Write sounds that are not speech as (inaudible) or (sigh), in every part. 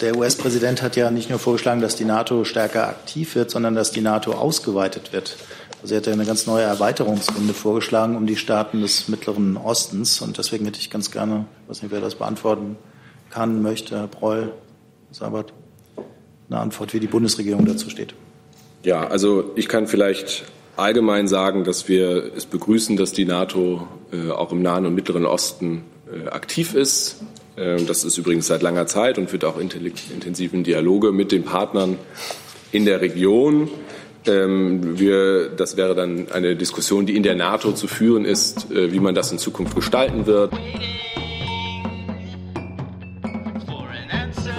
der US-Präsident hat ja nicht nur vorgeschlagen, dass die NATO stärker aktiv wird, sondern dass die NATO ausgeweitet wird. Also er hat ja eine ganz neue Erweiterungsrunde vorgeschlagen um die Staaten des Mittleren Ostens. Und deswegen hätte ich ganz gerne, ich weiß nicht, wer das beantworten kann, möchte, Herr Breul, Sabat, eine Antwort, wie die Bundesregierung dazu steht. Ja, also ich kann vielleicht allgemein sagen, dass wir es begrüßen, dass die NATO äh, auch im Nahen und Mittleren Osten äh, aktiv ist. Äh, das ist übrigens seit langer Zeit und wird auch intensiven Dialoge mit den Partnern in der Region. Ähm, wir, das wäre dann eine Diskussion, die in der NATO zu führen ist, äh, wie man das in Zukunft gestalten wird.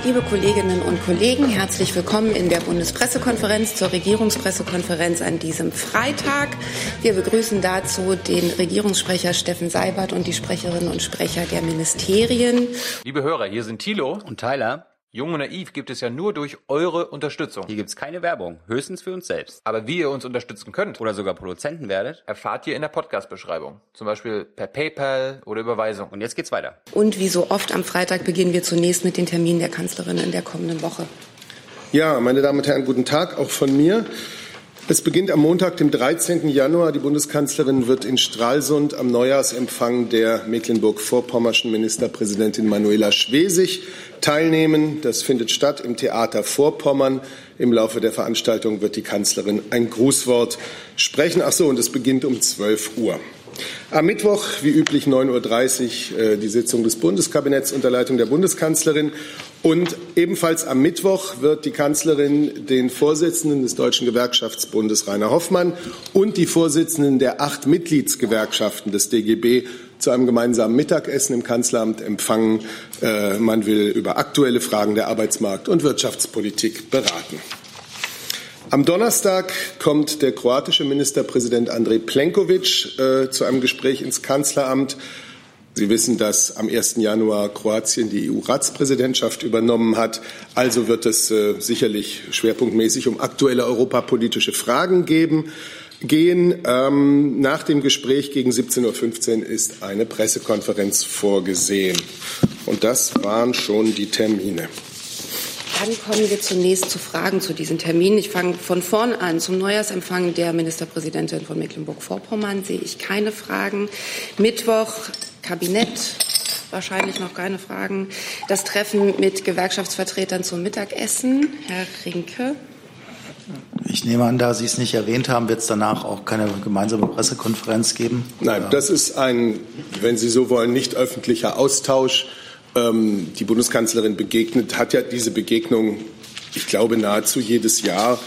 Liebe Kolleginnen und Kollegen, herzlich willkommen in der Bundespressekonferenz zur Regierungspressekonferenz an diesem Freitag. Wir begrüßen dazu den Regierungssprecher Steffen Seibert und die Sprecherinnen und Sprecher der Ministerien. Liebe Hörer, hier sind Thilo und Tyler. Jung und Naiv gibt es ja nur durch eure Unterstützung. Hier gibt es keine Werbung, höchstens für uns selbst. Aber wie ihr uns unterstützen könnt oder sogar Produzenten werdet, erfahrt ihr in der Podcast-Beschreibung. Zum Beispiel per PayPal oder Überweisung. Und jetzt geht's weiter. Und wie so oft am Freitag beginnen wir zunächst mit den Terminen der Kanzlerin in der kommenden Woche. Ja, meine Damen und Herren, guten Tag auch von mir. Es beginnt am Montag, dem 13. Januar. Die Bundeskanzlerin wird in Stralsund am Neujahrsempfang der Mecklenburg-Vorpommerschen Ministerpräsidentin Manuela Schwesig teilnehmen. Das findet statt im Theater Vorpommern. Im Laufe der Veranstaltung wird die Kanzlerin ein Grußwort sprechen. Ach so, und es beginnt um 12 Uhr. Am Mittwoch, wie üblich, 9.30 Uhr, äh, die Sitzung des Bundeskabinetts unter Leitung der Bundeskanzlerin. Und ebenfalls am Mittwoch wird die Kanzlerin den Vorsitzenden des Deutschen Gewerkschaftsbundes Rainer Hoffmann und die Vorsitzenden der acht Mitgliedsgewerkschaften des DGB zu einem gemeinsamen Mittagessen im Kanzleramt empfangen. Äh, man will über aktuelle Fragen der Arbeitsmarkt- und Wirtschaftspolitik beraten. Am Donnerstag kommt der kroatische Ministerpräsident Andrej Plenković äh, zu einem Gespräch ins Kanzleramt. Sie wissen, dass am 1. Januar Kroatien die EU-Ratspräsidentschaft übernommen hat. Also wird es äh, sicherlich schwerpunktmäßig um aktuelle europapolitische Fragen geben, gehen. Ähm, nach dem Gespräch gegen 17.15 Uhr ist eine Pressekonferenz vorgesehen. Und das waren schon die Termine. Dann kommen wir zunächst zu Fragen zu diesen Terminen. Ich fange von vorn an. Zum Neujahrsempfang der Ministerpräsidentin von Mecklenburg-Vorpommern sehe ich keine Fragen. Mittwoch Kabinett. Wahrscheinlich noch keine Fragen. Das Treffen mit Gewerkschaftsvertretern zum Mittagessen. Herr Rinke. Ich nehme an, da Sie es nicht erwähnt haben, wird es danach auch keine gemeinsame Pressekonferenz geben? Nein, das ist ein, wenn Sie so wollen, nicht öffentlicher Austausch ähm, die Bundeskanzlerin begegnet, hat ja diese Begegnung, ich glaube, nahezu jedes Jahr.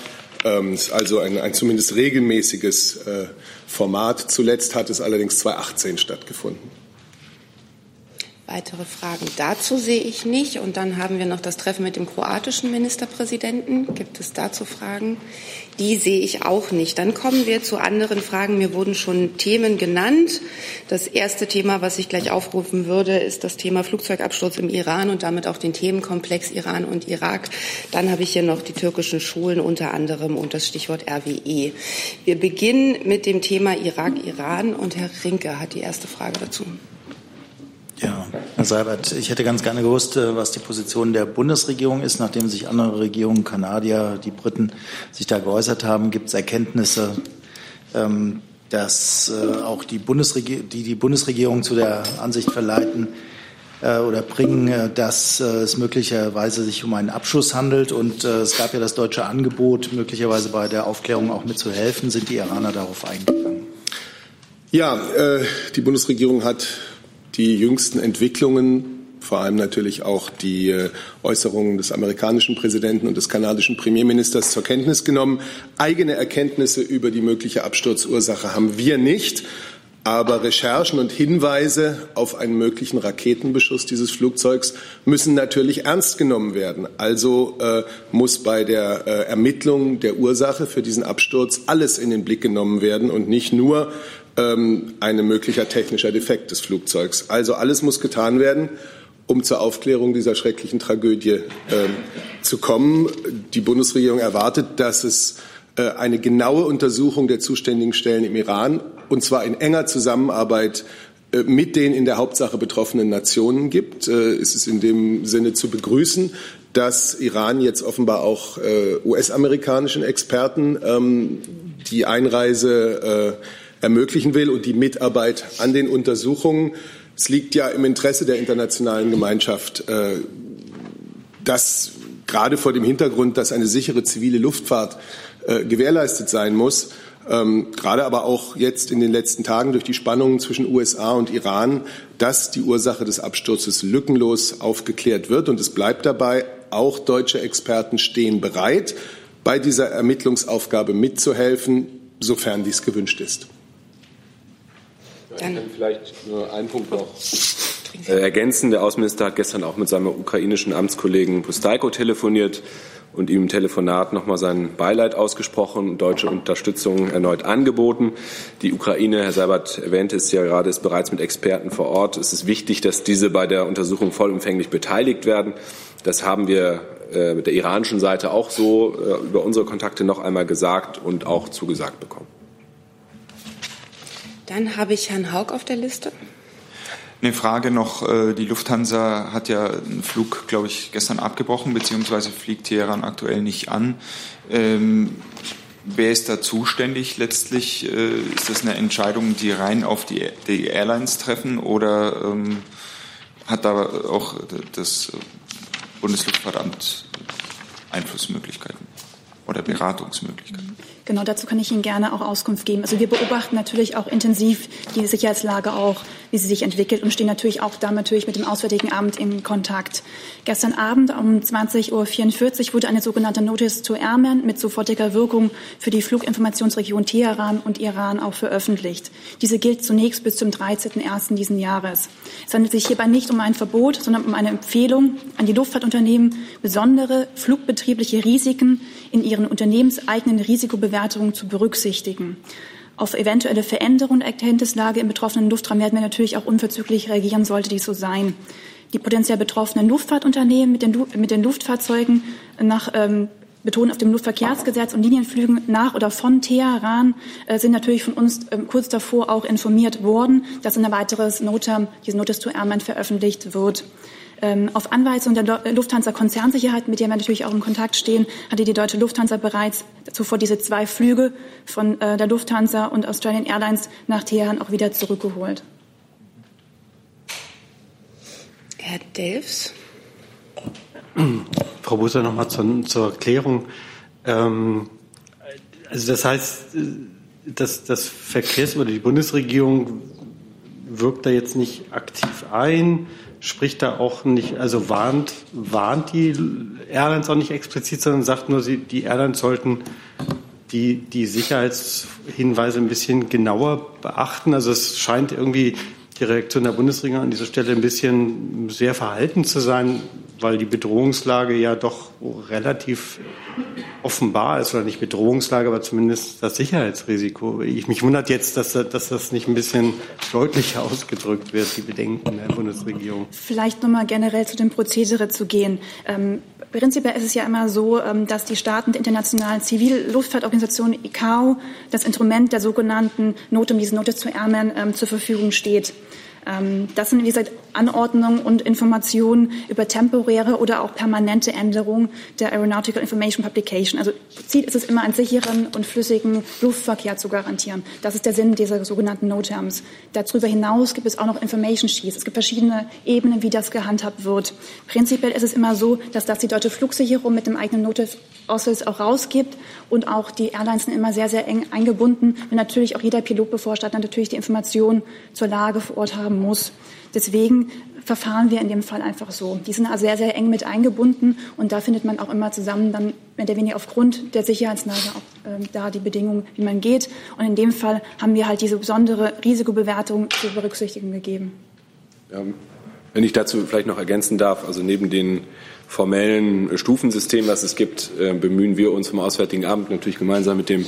Ähm, also ein, ein zumindest regelmäßiges äh, Format. Zuletzt hat es allerdings 2018 stattgefunden. Weitere Fragen dazu sehe ich nicht. Und dann haben wir noch das Treffen mit dem kroatischen Ministerpräsidenten. Gibt es dazu Fragen? Die sehe ich auch nicht. Dann kommen wir zu anderen Fragen. Mir wurden schon Themen genannt. Das erste Thema, was ich gleich aufrufen würde, ist das Thema Flugzeugabsturz im Iran und damit auch den Themenkomplex Iran und Irak. Dann habe ich hier noch die türkischen Schulen unter anderem und das Stichwort RWE. Wir beginnen mit dem Thema Irak-Iran und Herr Rinke hat die erste Frage dazu. Ja, Herr Seibert, ich hätte ganz gerne gewusst, äh, was die Position der Bundesregierung ist, nachdem sich andere Regierungen, Kanadier, die Briten, sich da geäußert haben. Gibt es Erkenntnisse, ähm, dass äh, auch die, Bundesregierung, die die Bundesregierung zu der Ansicht verleiten äh, oder bringen, dass es möglicherweise sich um einen Abschuss handelt? Und es gab ja das deutsche Angebot, möglicherweise bei der Aufklärung auch mitzuhelfen. Sind die Iraner darauf eingegangen? Ja, die Bundesregierung hat die jüngsten Entwicklungen, vor allem natürlich auch die äh, Äußerungen des amerikanischen Präsidenten und des kanadischen Premierministers zur Kenntnis genommen. Eigene Erkenntnisse über die mögliche Absturzursache haben wir nicht. Aber Recherchen und Hinweise auf einen möglichen Raketenbeschuss dieses Flugzeugs müssen natürlich ernst genommen werden. Also äh, muss bei der äh, Ermittlung der Ursache für diesen Absturz alles in den Blick genommen werden und nicht nur ähm, ein möglicher technischer Defekt des Flugzeugs. Also alles muss getan werden, um zur Aufklärung dieser schrecklichen Tragödie ähm, zu kommen. Die Bundesregierung erwartet, dass es äh, eine genaue Untersuchung der zuständigen Stellen im Iran, und zwar in enger Zusammenarbeit äh, mit den in der Hauptsache betroffenen Nationen gibt. Äh, es ist in dem Sinne zu begrüßen, dass Iran jetzt offenbar auch äh, US-amerikanischen Experten ähm, die Einreise äh, ermöglichen will und die Mitarbeit an den Untersuchungen. Es liegt ja im Interesse der internationalen Gemeinschaft, äh, dass gerade vor dem Hintergrund, dass eine sichere zivile Luftfahrt äh, gewährleistet sein muss, ähm, gerade aber auch jetzt in den letzten Tagen durch die Spannungen zwischen USA und Iran, dass die Ursache des Absturzes lückenlos aufgeklärt wird. Und es bleibt dabei, auch deutsche Experten stehen bereit, bei dieser Ermittlungsaufgabe mitzuhelfen, sofern dies gewünscht ist. Dann vielleicht nur einen Punkt noch äh, ergänzen. Der Außenminister hat gestern auch mit seinem ukrainischen Amtskollegen Pustaiko telefoniert und ihm im Telefonat nochmal sein Beileid ausgesprochen und deutsche Unterstützung erneut angeboten. Die Ukraine, Herr Seibert erwähnte es ja gerade, ist bereits mit Experten vor Ort. Es ist wichtig, dass diese bei der Untersuchung vollumfänglich beteiligt werden. Das haben wir äh, mit der iranischen Seite auch so äh, über unsere Kontakte noch einmal gesagt und auch zugesagt bekommen. Dann habe ich Herrn Haug auf der Liste. Eine Frage noch. Äh, die Lufthansa hat ja einen Flug, glaube ich, gestern abgebrochen, beziehungsweise fliegt Teheran aktuell nicht an. Ähm, wer ist da zuständig letztlich? Äh, ist das eine Entscheidung, die rein auf die, die Airlines treffen oder ähm, hat da auch das Bundesluftfahrtamt Einflussmöglichkeiten oder Beratungsmöglichkeiten? Genau, dazu kann ich Ihnen gerne auch Auskunft geben. Also wir beobachten natürlich auch intensiv die Sicherheitslage auch, wie sie sich entwickelt und stehen natürlich auch da natürlich mit dem Auswärtigen Amt in Kontakt. Gestern Abend um 20.44 Uhr wurde eine sogenannte Notice to Airmen mit sofortiger Wirkung für die Fluginformationsregion Teheran und Iran auch veröffentlicht. Diese gilt zunächst bis zum 13.01. diesen Jahres. Es handelt sich hierbei nicht um ein Verbot, sondern um eine Empfehlung an die Luftfahrtunternehmen, besondere flugbetriebliche Risiken in ihren unternehmenseigenen Risikobewertungen Bewertungen zu berücksichtigen. Auf eventuelle Veränderungen der Erkenntnislage im betroffenen Luftraum werden wir natürlich auch unverzüglich reagieren, sollte dies so sein. Die potenziell betroffenen Luftfahrtunternehmen mit den, mit den Luftfahrzeugen nach ähm, betonen auf dem Luftverkehrsgesetz und Linienflügen nach oder von Teheran äh, sind natürlich von uns ähm, kurz davor auch informiert worden, dass ein weiteres Notam, diese Notice to Airman veröffentlicht wird. Ähm, auf Anweisung der Lufthansa Konzernsicherheit, mit der wir natürlich auch in Kontakt stehen, hatte die deutsche Lufthansa bereits zuvor diese zwei Flüge von äh, der Lufthansa und Australian Airlines nach Teheran auch wieder zurückgeholt. Herr Delfs. (clears throat) Frau Busser, noch mal zur, zur Erklärung. Ähm, also das heißt, dass das Verkehrs- oder die Bundesregierung wirkt da jetzt nicht aktiv ein, spricht da auch nicht, also warnt, warnt die Airlines auch nicht explizit, sondern sagt nur, sie, die Airlines sollten die, die Sicherheitshinweise ein bisschen genauer beachten. Also es scheint irgendwie die Reaktion der Bundesregierung an dieser Stelle ein bisschen sehr verhalten zu sein, weil die Bedrohungslage ja doch relativ offenbar ist, oder nicht Bedrohungslage, aber zumindest das Sicherheitsrisiko. Ich, mich wundert jetzt, dass, dass das nicht ein bisschen deutlicher ausgedrückt wird, die Bedenken der Bundesregierung. Vielleicht nochmal generell zu dem Prozedere zu gehen. Ähm, prinzipiell ist es ja immer so, ähm, dass die Staaten der internationalen Zivilluftfahrtorganisation ICAO das Instrument der sogenannten Not um diese Notice zu Airmen ähm, zur Verfügung steht. Ähm, das sind, wie gesagt, Anordnungen und Informationen über temporäre oder auch permanente Änderungen der Aeronautical Information Publication. Also Ziel ist es immer, einen sicheren und flüssigen Luftverkehr zu garantieren. Das ist der Sinn dieser sogenannten No-Terms. Darüber hinaus gibt es auch noch Information Sheets. Es gibt verschiedene Ebenen, wie das gehandhabt wird. Prinzipiell ist es immer so, dass das die deutsche Flugsicherung mit dem eigenen Notice Office auch rausgibt und auch die Airlines sind immer sehr, sehr eng eingebunden, weil natürlich auch jeder Pilotbevorstand natürlich die Informationen zur Lage vor Ort haben muss. Deswegen verfahren wir in dem Fall einfach so. Die sind also sehr, sehr eng mit eingebunden und da findet man auch immer zusammen dann mehr oder weniger aufgrund der Sicherheitslage auch äh, da die Bedingungen, wie man geht. Und in dem Fall haben wir halt diese besondere Risikobewertung zu berücksichtigen gegeben. Ja, wenn ich dazu vielleicht noch ergänzen darf, also neben den formellen Stufensystem, was es gibt, äh, bemühen wir uns vom Auswärtigen Amt natürlich gemeinsam mit dem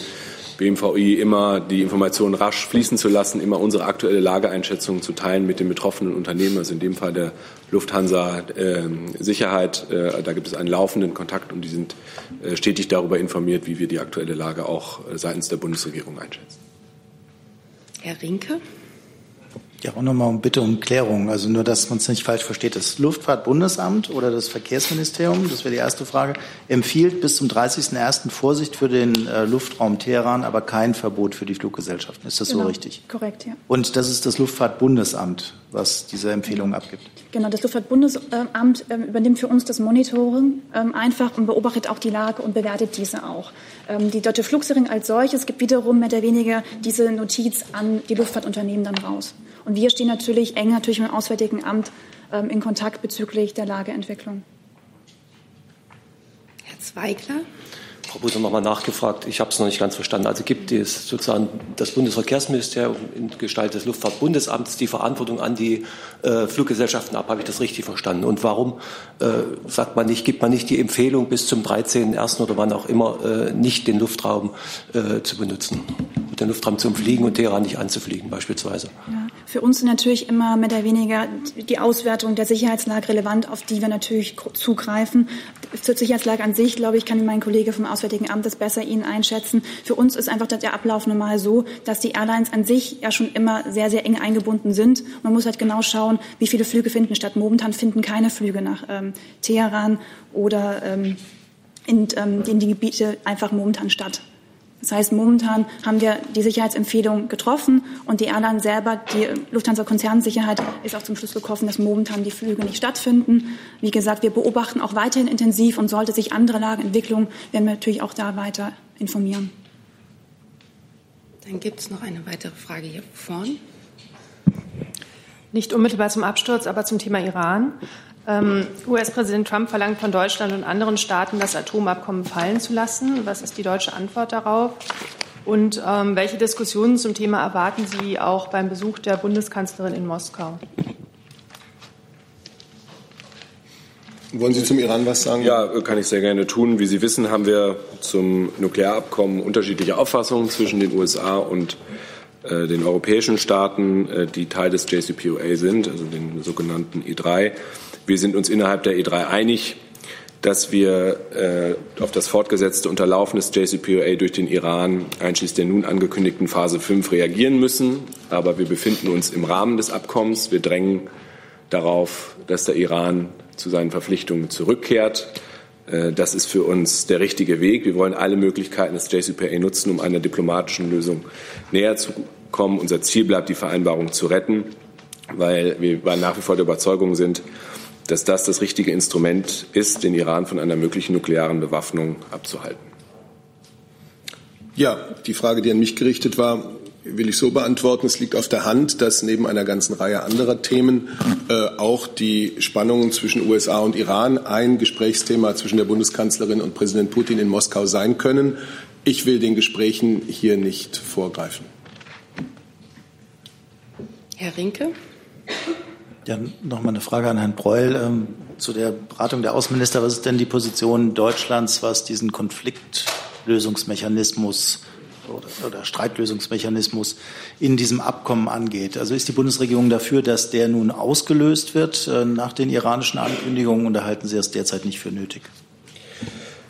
BMVI immer die Informationen rasch fließen zu lassen, immer unsere aktuelle Lageeinschätzung zu teilen mit den betroffenen Unternehmen, also in dem Fall der Lufthansa äh, Sicherheit. Äh, da gibt es einen laufenden Kontakt und die sind äh, stetig darüber informiert, wie wir die aktuelle Lage auch äh, seitens der Bundesregierung einschätzen. Herr Rinke. Ja, auch nochmal um Bitte um Klärung. Also nur, dass man es nicht falsch versteht. Das Luftfahrtbundesamt oder das Verkehrsministerium, das wäre die erste Frage, empfiehlt bis zum 30.01. Vorsicht für den äh, Luftraum Teheran, aber kein Verbot für die Fluggesellschaften. Ist das genau, so richtig? Korrekt, ja. Und das ist das Luftfahrtbundesamt, was diese Empfehlung abgibt. Genau, das Luftfahrtbundesamt ähm, übernimmt für uns das Monitoring ähm, einfach und beobachtet auch die Lage und bewertet diese auch. Ähm, die Deutsche Flugsicherung als solches gibt wiederum mehr oder weniger diese Notiz an die Luftfahrtunternehmen dann raus. Und wir stehen natürlich eng natürlich mit dem Auswärtigen Amt ähm, in Kontakt bezüglich der Lageentwicklung. Herr Zweigler. Frau Buser noch mal nachgefragt. Ich habe es noch nicht ganz verstanden. Also gibt es sozusagen das Bundesverkehrsministerium in Gestalt des Luftfahrtbundesamts die Verantwortung an die äh, Fluggesellschaften ab? Habe ich das richtig verstanden? Und warum äh, sagt man nicht, gibt man nicht die Empfehlung bis zum 13.01. oder wann auch immer äh, nicht den Luftraum äh, zu benutzen, den Luftraum zum Fliegen und Teheran nicht anzufliegen beispielsweise? Ja, für uns sind natürlich immer mehr oder weniger die Auswertung der Sicherheitslage relevant, auf die wir natürlich zugreifen. Zur Sicherheitslage an sich, glaube ich, kann mein Kollege vom Auswärtigen Amt das besser Ihnen einschätzen. Für uns ist einfach der Ablauf normal so, dass die Airlines an sich ja schon immer sehr, sehr eng eingebunden sind. Man muss halt genau schauen, wie viele Flüge finden statt. Momentan finden keine Flüge nach ähm, Teheran oder ähm, in, ähm, in die Gebiete einfach momentan statt. Das heißt, momentan haben wir die Sicherheitsempfehlung getroffen und die Airline selber, die Lufthansa-Konzernsicherheit, ist auch zum Schluss gekommen, dass momentan die Flüge nicht stattfinden. Wie gesagt, wir beobachten auch weiterhin intensiv und sollte sich andere Lagen entwickeln, werden wir natürlich auch da weiter informieren. Dann gibt es noch eine weitere Frage hier vorn. Nicht unmittelbar zum Absturz, aber zum Thema Iran. Ähm, US-Präsident Trump verlangt von Deutschland und anderen Staaten, das Atomabkommen fallen zu lassen. Was ist die deutsche Antwort darauf? Und ähm, welche Diskussionen zum Thema erwarten Sie auch beim Besuch der Bundeskanzlerin in Moskau? Wollen Sie zum Iran was sagen? Ja, kann ich sehr gerne tun. Wie Sie wissen, haben wir zum Nuklearabkommen unterschiedliche Auffassungen zwischen den USA und äh, den europäischen Staaten, äh, die Teil des JCPOA sind, also den sogenannten E3. Wir sind uns innerhalb der E3 einig, dass wir äh, auf das fortgesetzte Unterlaufen des JCPOA durch den Iran einschließlich der nun angekündigten Phase 5 reagieren müssen. Aber wir befinden uns im Rahmen des Abkommens. Wir drängen darauf, dass der Iran zu seinen Verpflichtungen zurückkehrt. Äh, das ist für uns der richtige Weg. Wir wollen alle Möglichkeiten des JCPOA nutzen, um einer diplomatischen Lösung näher zu kommen. Unser Ziel bleibt, die Vereinbarung zu retten, weil wir nach wie vor der Überzeugung sind, dass das das richtige Instrument ist, den Iran von einer möglichen nuklearen Bewaffnung abzuhalten. Ja, die Frage, die an mich gerichtet war, will ich so beantworten. Es liegt auf der Hand, dass neben einer ganzen Reihe anderer Themen äh, auch die Spannungen zwischen USA und Iran ein Gesprächsthema zwischen der Bundeskanzlerin und Präsident Putin in Moskau sein können. Ich will den Gesprächen hier nicht vorgreifen. Herr Rinke. Ja, noch mal eine Frage an Herrn Breul ähm, zu der Beratung der Außenminister. Was ist denn die Position Deutschlands, was diesen Konfliktlösungsmechanismus oder, oder Streitlösungsmechanismus in diesem Abkommen angeht? Also ist die Bundesregierung dafür, dass der nun ausgelöst wird äh, nach den iranischen Ankündigungen und halten Sie es derzeit nicht für nötig?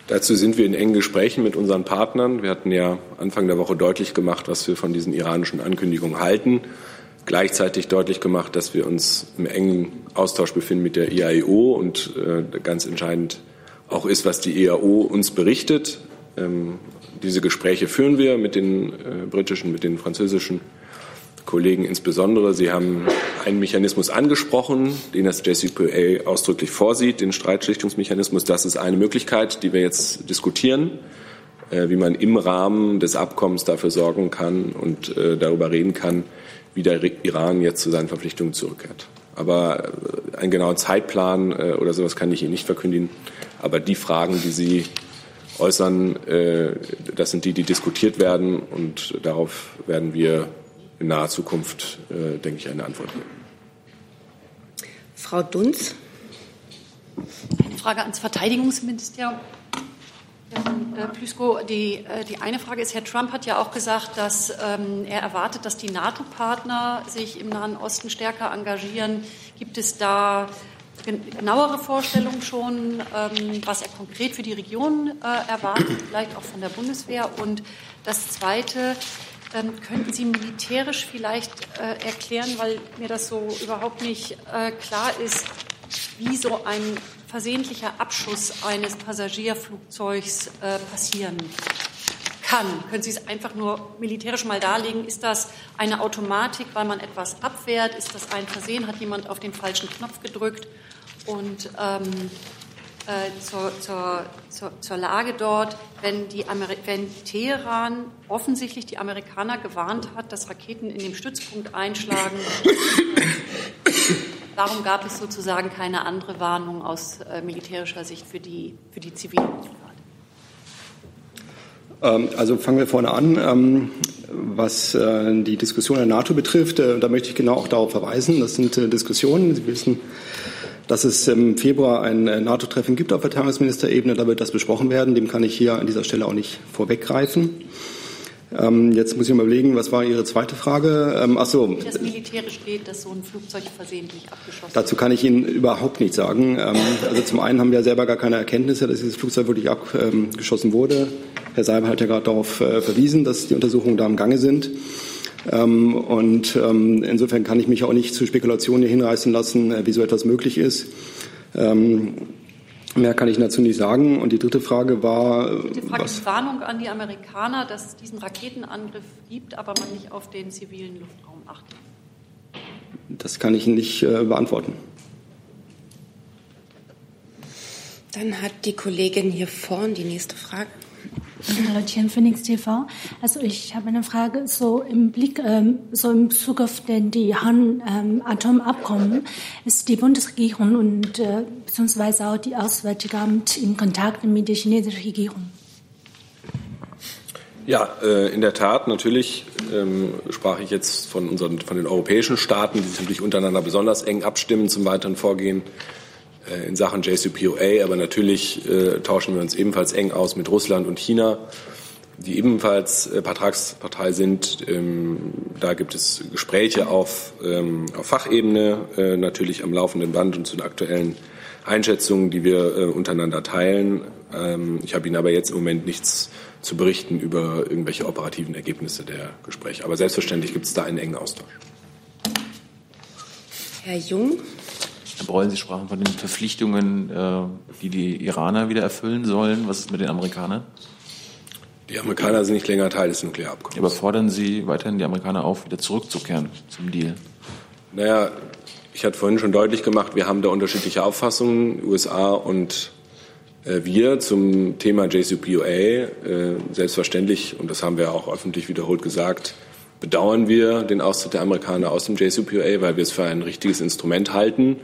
Dazu sind wir in engen Gesprächen mit unseren Partnern. Wir hatten ja Anfang der Woche deutlich gemacht, was wir von diesen iranischen Ankündigungen halten gleichzeitig deutlich gemacht, dass wir uns im engen Austausch befinden mit der IAEO und äh, ganz entscheidend auch ist, was die IAEO uns berichtet. Ähm, diese Gespräche führen wir mit den äh, britischen, mit den französischen Kollegen insbesondere. Sie haben einen Mechanismus angesprochen, den das JCPOA ausdrücklich vorsieht, den Streitschlichtungsmechanismus. Das ist eine Möglichkeit, die wir jetzt diskutieren, äh, wie man im Rahmen des Abkommens dafür sorgen kann und äh, darüber reden kann, wie der Iran jetzt zu seinen Verpflichtungen zurückkehrt. Aber äh, einen genauen Zeitplan äh, oder sowas kann ich Ihnen nicht verkündigen. Aber die Fragen, die Sie äußern, äh, das sind die, die diskutiert werden. Und darauf werden wir in naher Zukunft, denke ich, eine Antwort geben. Frau Dunz. Eine Frage ans Verteidigungsministerium. Herr Plüsko, die, äh, die eine Frage ist, Herr Trump hat ja auch gesagt, dass ähm, er erwartet, dass die NATO-Partner sich im Nahen Osten stärker engagieren. Gibt es da genauere Vorstellungen schon, ähm, was er konkret für die Region äh, erwartet, vielleicht auch von der Bundeswehr? Und das Zweite, Ähm, könnten Sie militärisch vielleicht äh, erklären, weil mir das so überhaupt nicht äh, klar ist, wie so ein versehentlicher Abschuss eines Passagierflugzeugs äh, passieren kann. Können Sie es einfach nur militärisch mal darlegen? Ist das eine Automatik, weil man etwas abwehrt? Ist das ein Versehen? Hat jemand auf den falschen Knopf gedrückt? Und ähm, äh, zur, zur, zur, zur, Lage dort, wenn, die wenn Teheran offensichtlich die Amerikaner gewarnt hat, dass Raketen in dem Stützpunkt einschlagen. Warum gab es sozusagen keine andere Warnung aus äh, militärischer Sicht für die, für die zivilen ähm, also fangen wir vorne an. Ähm, was äh, die Diskussion der NATO betrifft, äh, da möchte ich genau auch darauf verweisen. Das sind äh, Diskussionen. Sie wissen, dass es im Februar ein NATO-Treffen gibt auf Verteidigungsministerebene. Da wird das besprochen werden. Dem kann ich hier an dieser Stelle auch nicht vorweggreifen. Ähm, jetzt muss ich mal überlegen, was war Ihre zweite Frage? Ähm, ach so. Wie das militärisch geht, dass so ein Flugzeug versehentlich abgeschossen Dazu kann ich Ihnen überhaupt nichts sagen. Ähm, also zum einen haben wir selber gar keine Erkenntnisse, dass dieses Flugzeug wirklich abgeschossen wurde. Herr Seibel hat ja gerade darauf äh, verwiesen, dass die Untersuchungen da im Gange sind. Ähm, und ähm, insofern kann ich mich auch nicht zu Spekulationen hinreißen lassen, äh, wie so etwas möglich ist. Mehr kann ich dazu nicht sagen. Und die dritte Frage war. Die Frage was? ist Warnung an die Amerikaner, dass es diesen Raketenangriff gibt, aber man nicht auf den zivilen Luftraum achtet. Das kann ich nicht äh, beantworten. Dann hat die Kollegin hier vorn die nächste Frage. Tian Phoenix TV. Also ich habe eine Frage so im Blick, ähm, so im Bezug auf den die Han ähm, ist die Bundesregierung und äh, beziehungsweise auch die Auswärtige Amt in Kontakt mit der chinesischen Regierung. Ja, äh, in der Tat. Natürlich ähm, sprach ich jetzt von unseren, von den europäischen Staaten, die sich natürlich untereinander besonders eng abstimmen zum weiteren Vorgehen in Sachen JCPOA, aber natürlich äh, tauschen wir uns ebenfalls eng aus mit Russland und China, die ebenfalls äh, Vertragspartei sind. Ähm, da gibt es Gespräche auf, ähm, auf Fachebene, äh, natürlich am laufenden Band und zu den aktuellen Einschätzungen, die wir äh, untereinander teilen. Ähm, ich habe Ihnen aber jetzt im Moment nichts zu berichten über irgendwelche operativen Ergebnisse der Gespräche. Aber selbstverständlich gibt es da einen engen Austausch. Herr Jung. Herr Breul, Sie sprachen von den Verpflichtungen, äh, die die Iraner wieder erfüllen sollen. Was ist mit den Amerikanern? Die Amerikaner sind nicht länger Teil des Nuklearabkommens. Aber fordern Sie weiterhin die Amerikaner auf, wieder zurückzukehren zum Deal? Naja, ich hatte vorhin schon deutlich gemacht, wir haben da unterschiedliche Auffassungen, USA und äh, wir zum Thema JCPOA. Äh, selbstverständlich, und das haben wir auch öffentlich wiederholt gesagt, bedauern wir den Austritt der Amerikaner aus dem JCPOA, weil wir es für ein richtiges Instrument halten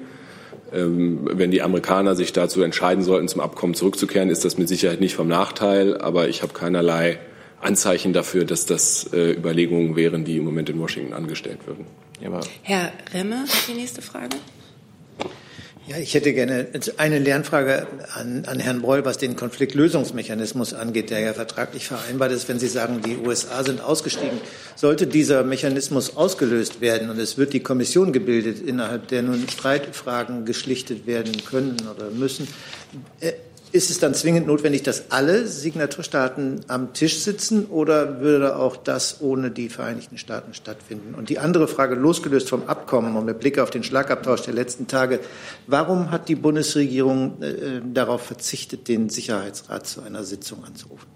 wenn die Amerikaner sich dazu entscheiden sollten, zum Abkommen zurückzukehren, ist das mit Sicherheit nicht vom Nachteil. Aber ich habe keinerlei Anzeichen dafür, dass das äh, Überlegungen wären, die im Moment in Washington angestellt würden. Ja, Herr Remme, die nächste Frage. Ja, ich hätte gerne eine Lernfrage an, an Herrn Breul, was den Konfliktlösungsmechanismus angeht, der ja vertraglich vereinbart ist. Wenn Sie sagen, die USA sind ausgestiegen, sollte dieser Mechanismus ausgelöst werden und es wird die Kommission gebildet, innerhalb der nun Streitfragen geschlichtet werden können oder müssen, äh, ist es dann zwingend notwendig, dass alle Signaturstaaten am Tisch sitzen oder würde auch das ohne die Vereinigten Staaten stattfinden? Und die andere Frage, losgelöst vom Abkommen und mit Blick auf den Schlagabtausch der letzten Tage, warum hat die Bundesregierung äh, darauf verzichtet, den Sicherheitsrat zu einer Sitzung anzurufen?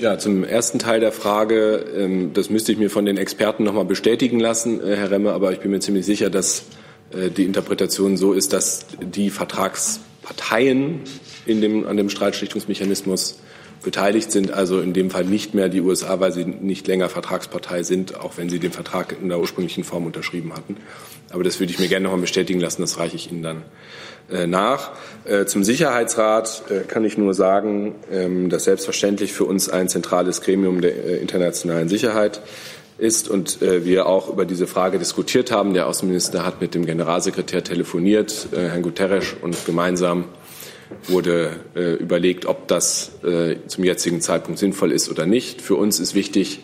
Ja, zum ersten Teil der Frage, ähm, das müsste ich mir von den Experten noch mal bestätigen lassen, äh, Herr Remme, aber ich bin mir ziemlich sicher, dass äh, die Interpretation so ist, dass die Vertragsparteien in dem, an dem Streitschlichtungsmechanismus beteiligt sind, also in dem Fall nicht mehr die USA, weil sie nicht länger Vertragspartei sind, auch wenn sie den Vertrag in der ursprünglichen Form unterschrieben hatten. Aber das würde ich mir gerne noch mal bestätigen lassen, das reiche ich Ihnen dann äh, nach. Äh, zum Sicherheitsrat kann ich nur sagen, ähm, dass selbstverständlich für uns ein zentrales Gremium der internationalen Sicherheit ist und äh, wir auch über diese Frage diskutiert haben. Der Außenminister hat mit dem Generalsekretär telefoniert, äh, Herrn Guterres, und gemeinsam wurde äh, überlegt, ob das äh, zum jetzigen Zeitpunkt sinnvoll ist oder nicht. Für uns ist wichtig,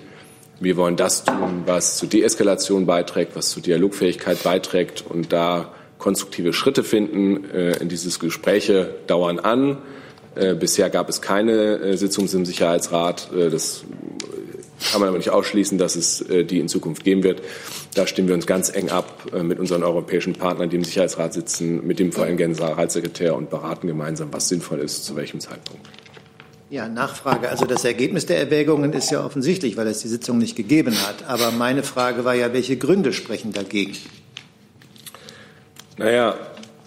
wir wollen das tun, was zur Deeskalation beiträgt, was zur Dialogfähigkeit beiträgt und da konstruktive Schritte finden. Äh, in dieses Gespräche dauern an. Äh, bisher gab es keine Sitzung im Sicherheitsrat. Das kann man aber nicht ausschließen, dass es äh, die in Zukunft geben wird. Da stimmen wir uns ganz eng ab äh, mit unseren europäischen Partnern, die im Sicherheitsrat sitzen, mit dem VN-Generalsekretär und beraten gemeinsam, was sinnvoll ist, zu welchem Zeitpunkt. Ja, Nachfrage. Also das Ergebnis der Erwägungen ist ja offensichtlich, weil es die Sitzung nicht gegeben hat. Aber meine Frage war ja, welche Gründe sprechen dagegen? Naja,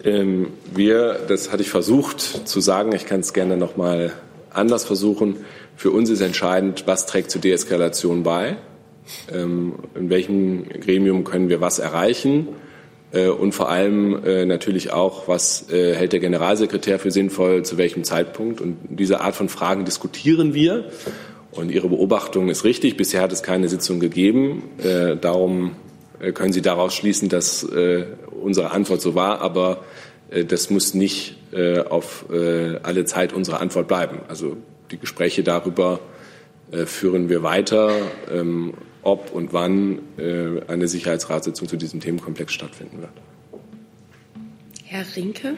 ähm, wir, das hatte ich versucht zu sagen, ich kann es gerne noch mal anders versuchen. Für uns ist entscheidend, was trägt zur Deeskalation bei, ähm, in welchem Gremium können wir was erreichen äh, und vor allem äh, natürlich auch, was äh, hält der Generalsekretär für sinnvoll, zu welchem Zeitpunkt. Und diese Art von Fragen diskutieren wir. Und Ihre Beobachtung ist richtig. Bisher hat es keine Sitzung gegeben. Darum können Sie daraus schließen, dass unsere Antwort so war. Aber das muss nicht auf alle Zeit unsere Antwort bleiben. Also die Gespräche darüber führen wir weiter. Ähm, ob und wann äh, eine Sicherheitsratssitzung zu diesem Themenkomplex stattfinden wird. Herr Rinke.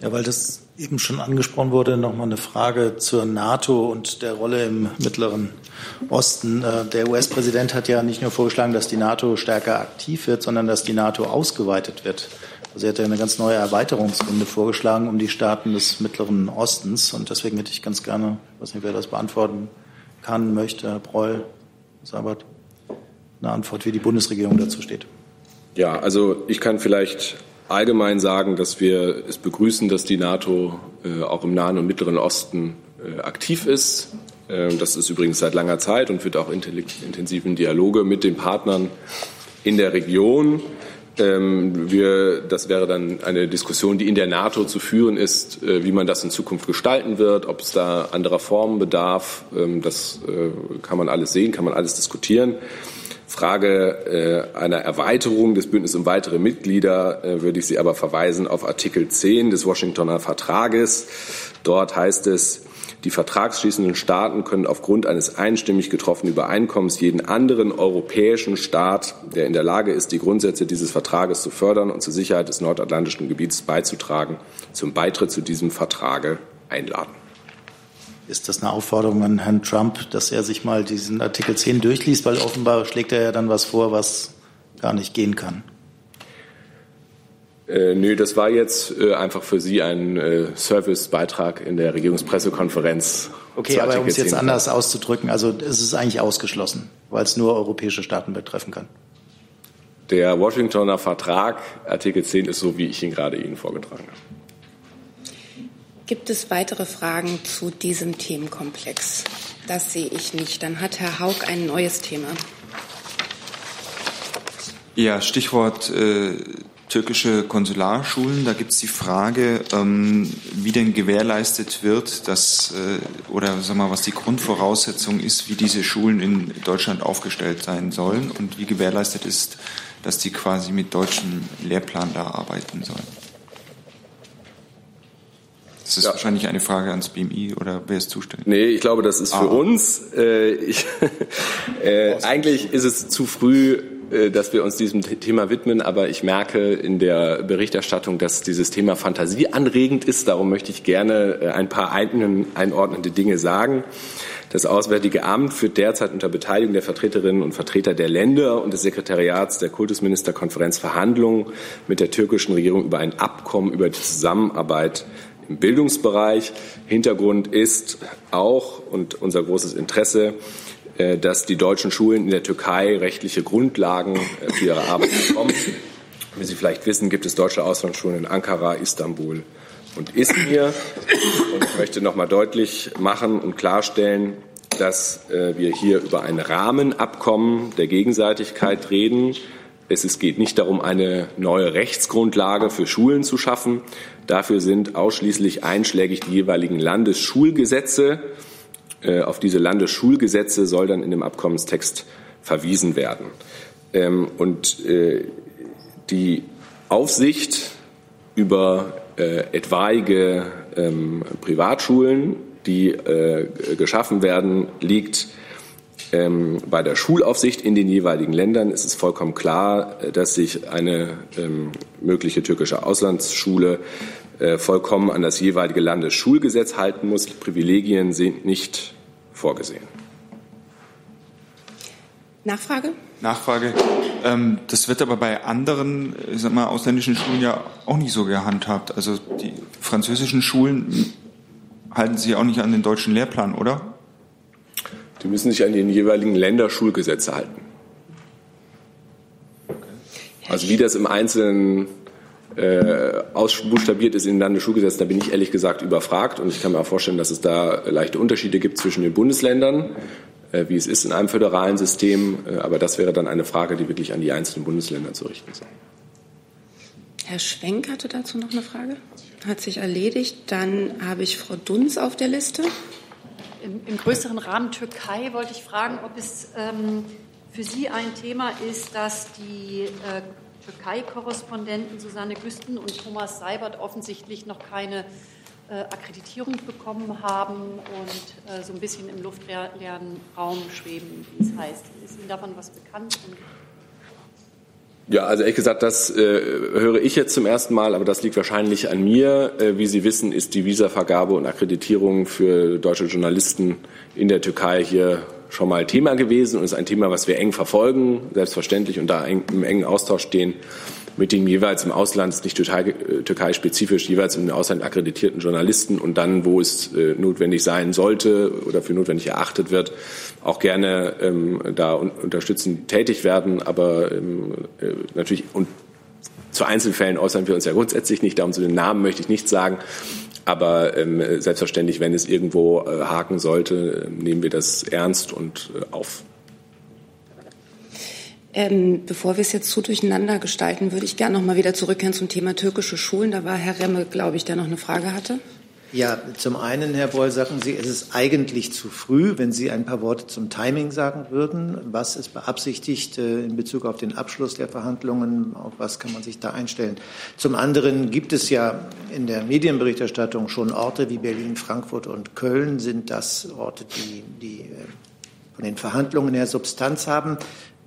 Ja, weil das eben schon angesprochen wurde, noch mal eine Frage zur NATO und der Rolle im Mittleren Osten. Äh, der US-Präsident hat ja nicht nur vorgeschlagen, dass die NATO stärker aktiv wird, sondern dass die NATO ausgeweitet wird. Also er hat ja eine ganz neue Erweiterungsrunde vorgeschlagen um die Staaten des Mittleren Ostens. Und deswegen hätte ich ganz gerne, ich weiß nicht, wer das beantworten kann, möchte, Herr Breul, Sabat, eine Antwort, wie die Bundesregierung dazu steht. Ja, also ich kann vielleicht allgemein sagen, dass wir es begrüßen, dass die NATO äh, auch im Nahen und Mittleren Osten äh, aktiv ist. Äh, das ist übrigens seit langer Zeit und wird auch intensiven Dialoge mit den Partnern in der Region. Ähm, wir, das wäre dann eine Diskussion, die in der NATO zu führen ist, äh, wie man das in Zukunft gestalten wird, ob es da anderer Formen bedarf. Ähm, das äh, kann man alles sehen, kann man alles diskutieren. Frage äh, einer Erweiterung des Bündnisses um weitere Mitglieder würde ich Sie aber verweisen auf Artikel 10 des Washingtoner Vertrages. Dort heißt es, die vertragsschließenden Staaten können aufgrund eines einstimmig getroffenen Übereinkommens jeden anderen europäischen Staat, der in der Lage ist, die Grundsätze dieses Vertrages zu fördern und zur Sicherheit des nordatlantischen Gebiets beizutragen, zum Beitritt zu diesem Vertrage einladen. Ist das eine Aufforderung an Herrn Trump, dass er sich mal diesen Artikel 10 durchliest, weil offenbar schlägt er ja dann was vor, was gar nicht gehen kann? Äh, nö, das war jetzt äh, einfach für Sie ein äh, Servicebeitrag in der Regierungspressekonferenz. Okay, aber um es jetzt anders auszudrücken, also es ist eigentlich ausgeschlossen, weil es nur europäische Staaten betreffen kann. Der Washingtoner Vertrag, Artikel 10, ist so, wie ich ihn gerade Ihnen vorgetragen habe. Gibt es weitere Fragen zu diesem Themenkomplex? Das sehe ich nicht. Dann hat Herr Haug ein neues Thema. Ja, Stichwort äh, türkische Konsularschulen. Da gibt es die Frage, ähm, wie denn gewährleistet wird, dass äh, oder sag mal, was die Grundvoraussetzung ist, wie diese Schulen in Deutschland aufgestellt sein sollen und wie gewährleistet ist, dass die quasi mit deutschem Lehrplan da arbeiten sollen. Das ist ja. wahrscheinlich eine Frage ans BMI oder wer ist zuständig? Nee, ich glaube, das ist für ah. uns. Äh, ich, (laughs) äh, eigentlich ist es zu früh, dass wir uns diesem Thema widmen, aber ich merke in der Berichterstattung, dass dieses Thema fantasieanregend ist. Darum möchte ich gerne äh, ein paar einordnende Dinge sagen. Das Auswärtige Amt führt derzeit unter Beteiligung der Vertreterinnen und Vertreter der Länder und des Sekretariats der Kultusministerkonferenz Verhandlungen mit der türkischen Regierung über ein Abkommen über die Zusammenarbeit im Bildungsbereich. Hintergrund ist auch und unser großes Interesse, äh, dass die deutschen Schulen in der Türkei rechtliche Grundlagen äh, für ihre Arbeit bekommen. Wie Sie vielleicht wissen, gibt es deutsche Auslandsschulen in Ankara, Istanbul und Izmir. Und ich möchte noch mal deutlich machen und klarstellen, dass äh, wir hier über ein Rahmenabkommen der Gegenseitigkeit reden. Es geht nicht darum, eine neue Rechtsgrundlage für Schulen zu schaffen. Dafür sind ausschließlich einschlägig die jeweiligen Landesschulgesetze äh, auf diese Landesschulgesetze soll dann in dem Abkommenstext verwiesen werden. Ähm, und äh, die Aufsicht über äh, etwaige ähm, Privatschulen, die geschaffen werden, liegt ähm, bei der Schulaufsicht in den jeweiligen Ländern. Es ist vollkommen klar, dass sich eine mögliche türkische Auslandsschule äh, vollkommen an das jeweilige Landesschulgesetz halten muss. Privilegien sind nicht vorgesehen. Nachfrage? Nachfrage. Ähm, das wird aber bei anderen, ich sag mal, ausländischen Schulen ja auch nicht so gehandhabt. Also die französischen Schulen halten sich auch nicht an den deutschen Lehrplan, oder? Die müssen sich an den jeweiligen Länderschulgesetze halten. Also wie das im Einzelnen äh, ausbuchstabiert ist in den Landesschulgesetzen, da bin ich ehrlich gesagt überfragt. Und ich kann mir auch vorstellen, dass es da leichte Unterschiede gibt zwischen den Bundesländern, äh, wie es ist in einem föderalen System. Äh, aber das wäre dann eine Frage, die wirklich an die einzelnen Bundesländer zu richten ist. Herr Schwenk hatte dazu noch eine Frage. Hat sich erledigt. Dann habe ich Frau Dunz auf der Liste. Im, im größeren Rahmen Türkei wollte ich fragen, ob es ähm, für Sie ein Thema ist, dass die äh, Türkei-Korrespondenten Susanne Güsten und Thomas Seibert offensichtlich noch keine äh, Akkreditierung bekommen haben und äh, so ein bisschen im luftleeren Raum schweben, wie es heißt. Ist Ihnen davon was bekannt? Ja, also ehrlich gesagt, das äh, höre ich jetzt zum ersten Mal, aber das liegt wahrscheinlich an mir. Äh, wie Sie wissen, ist die Visavergabe und Akkreditierung für deutsche Journalisten in der Türkei hier schon mal Thema gewesen und ist ein Thema, was wir eng verfolgen, selbstverständlich und da im engen Austausch stehen mit den jeweils im Ausland, nicht Türkei-spezifisch, jeweils im Ausland akkreditierten Journalisten und dann, wo es äh, notwendig sein sollte oder für notwendig erachtet wird, auch gerne ähm, da un unterstützend tätig werden. Aber ähm, äh, natürlich und zu Einzelfällen äußern wir uns ja grundsätzlich nicht. Darum zu den Namen möchte ich nichts sagen. Aber ähm, selbstverständlich, wenn es irgendwo äh, haken sollte, nehmen wir das ernst und äh, auf. Ähm, bevor wir es jetzt zu durcheinander gestalten, würde ich gerne noch mal wieder zurückkehren zum Thema türkische Schulen. Da war Herr Remme, glaube ich, der noch eine Frage hatte. Ja, zum einen, Herr Boll, sagen Sie, es ist eigentlich zu früh, wenn Sie ein paar Worte zum Timing sagen würden. Was ist beabsichtigt äh, in Bezug auf den Abschluss der Verhandlungen? Auf was kann man sich da einstellen? Zum anderen gibt es ja in der Medienberichterstattung schon Orte wie Berlin, Frankfurt und Köln. Sind das Orte, die, die äh, von den Verhandlungen her Substanz haben?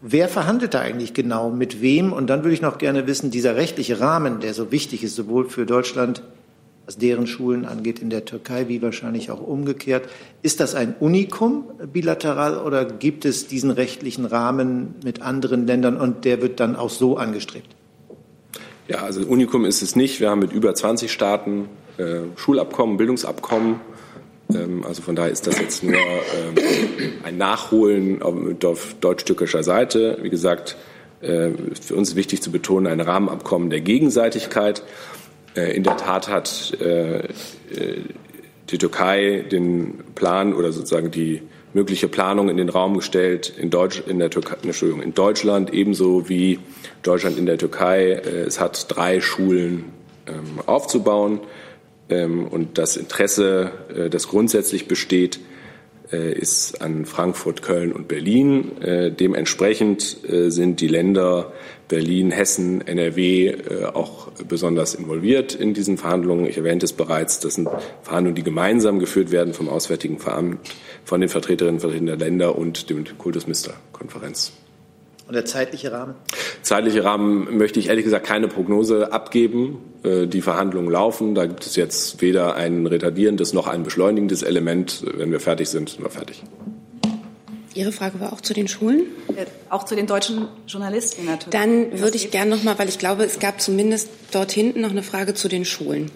Wer verhandelt da eigentlich genau mit wem? Und dann würde ich noch gerne wissen, dieser rechtliche Rahmen, der so wichtig ist, sowohl für Deutschland was deren Schulen angeht in der Türkei, wie wahrscheinlich auch umgekehrt. Ist das ein Unikum bilateral oder gibt es diesen rechtlichen Rahmen mit anderen Ländern und der wird dann auch so angestrebt? Ja, also Unikum ist es nicht. Wir haben mit über 20 Staaten äh, Schulabkommen, Bildungsabkommen. Ähm, also von daher ist das jetzt nur ähm, ein Nachholen auf, deutsch-türkischer Seite. Wie gesagt, äh, für uns ist wichtig zu betonen, ein Rahmenabkommen der Gegenseitigkeit. Äh, in der Tat hat äh, äh, die Türkei den Plan oder sozusagen die mögliche Planung in den Raum gestellt in, Deutsch, in, der Türkei, Entschuldigung, in Deutschland ebenso wie Deutschland in der Türkei. Es hat drei Schulen ähm, aufzubauen ähm, und das Interesse, das grundsätzlich besteht, ist an Frankfurt, Köln und Berlin. Dementsprechend sind die Länder Berlin, Hessen, NRW äh, auch besonders involviert in diesen Verhandlungen. Ich erwähnte es bereits, das sind Verhandlungen, die gemeinsam geführt werden vom Auswärtigen Veramt, von den Vertreterinnen und Vertretern der Länder und dem Kultusministerkonferenz. Und der zeitliche Rahmen? Zeitliche Rahmen möchte ich ehrlich gesagt keine Prognose abgeben. Äh, die Verhandlungen laufen. Da gibt es jetzt weder ein retardierendes noch ein beschleunigendes Element. Wenn wir fertig sind, sind wir fertig. Ihre Frage war auch zu den Schulen? Äh, auch zu den deutschen Journalisten natürlich. Dann würde ich gerne noch mal, weil ich glaube, es gab zumindest dort hinten noch eine Frage zu den Schulen.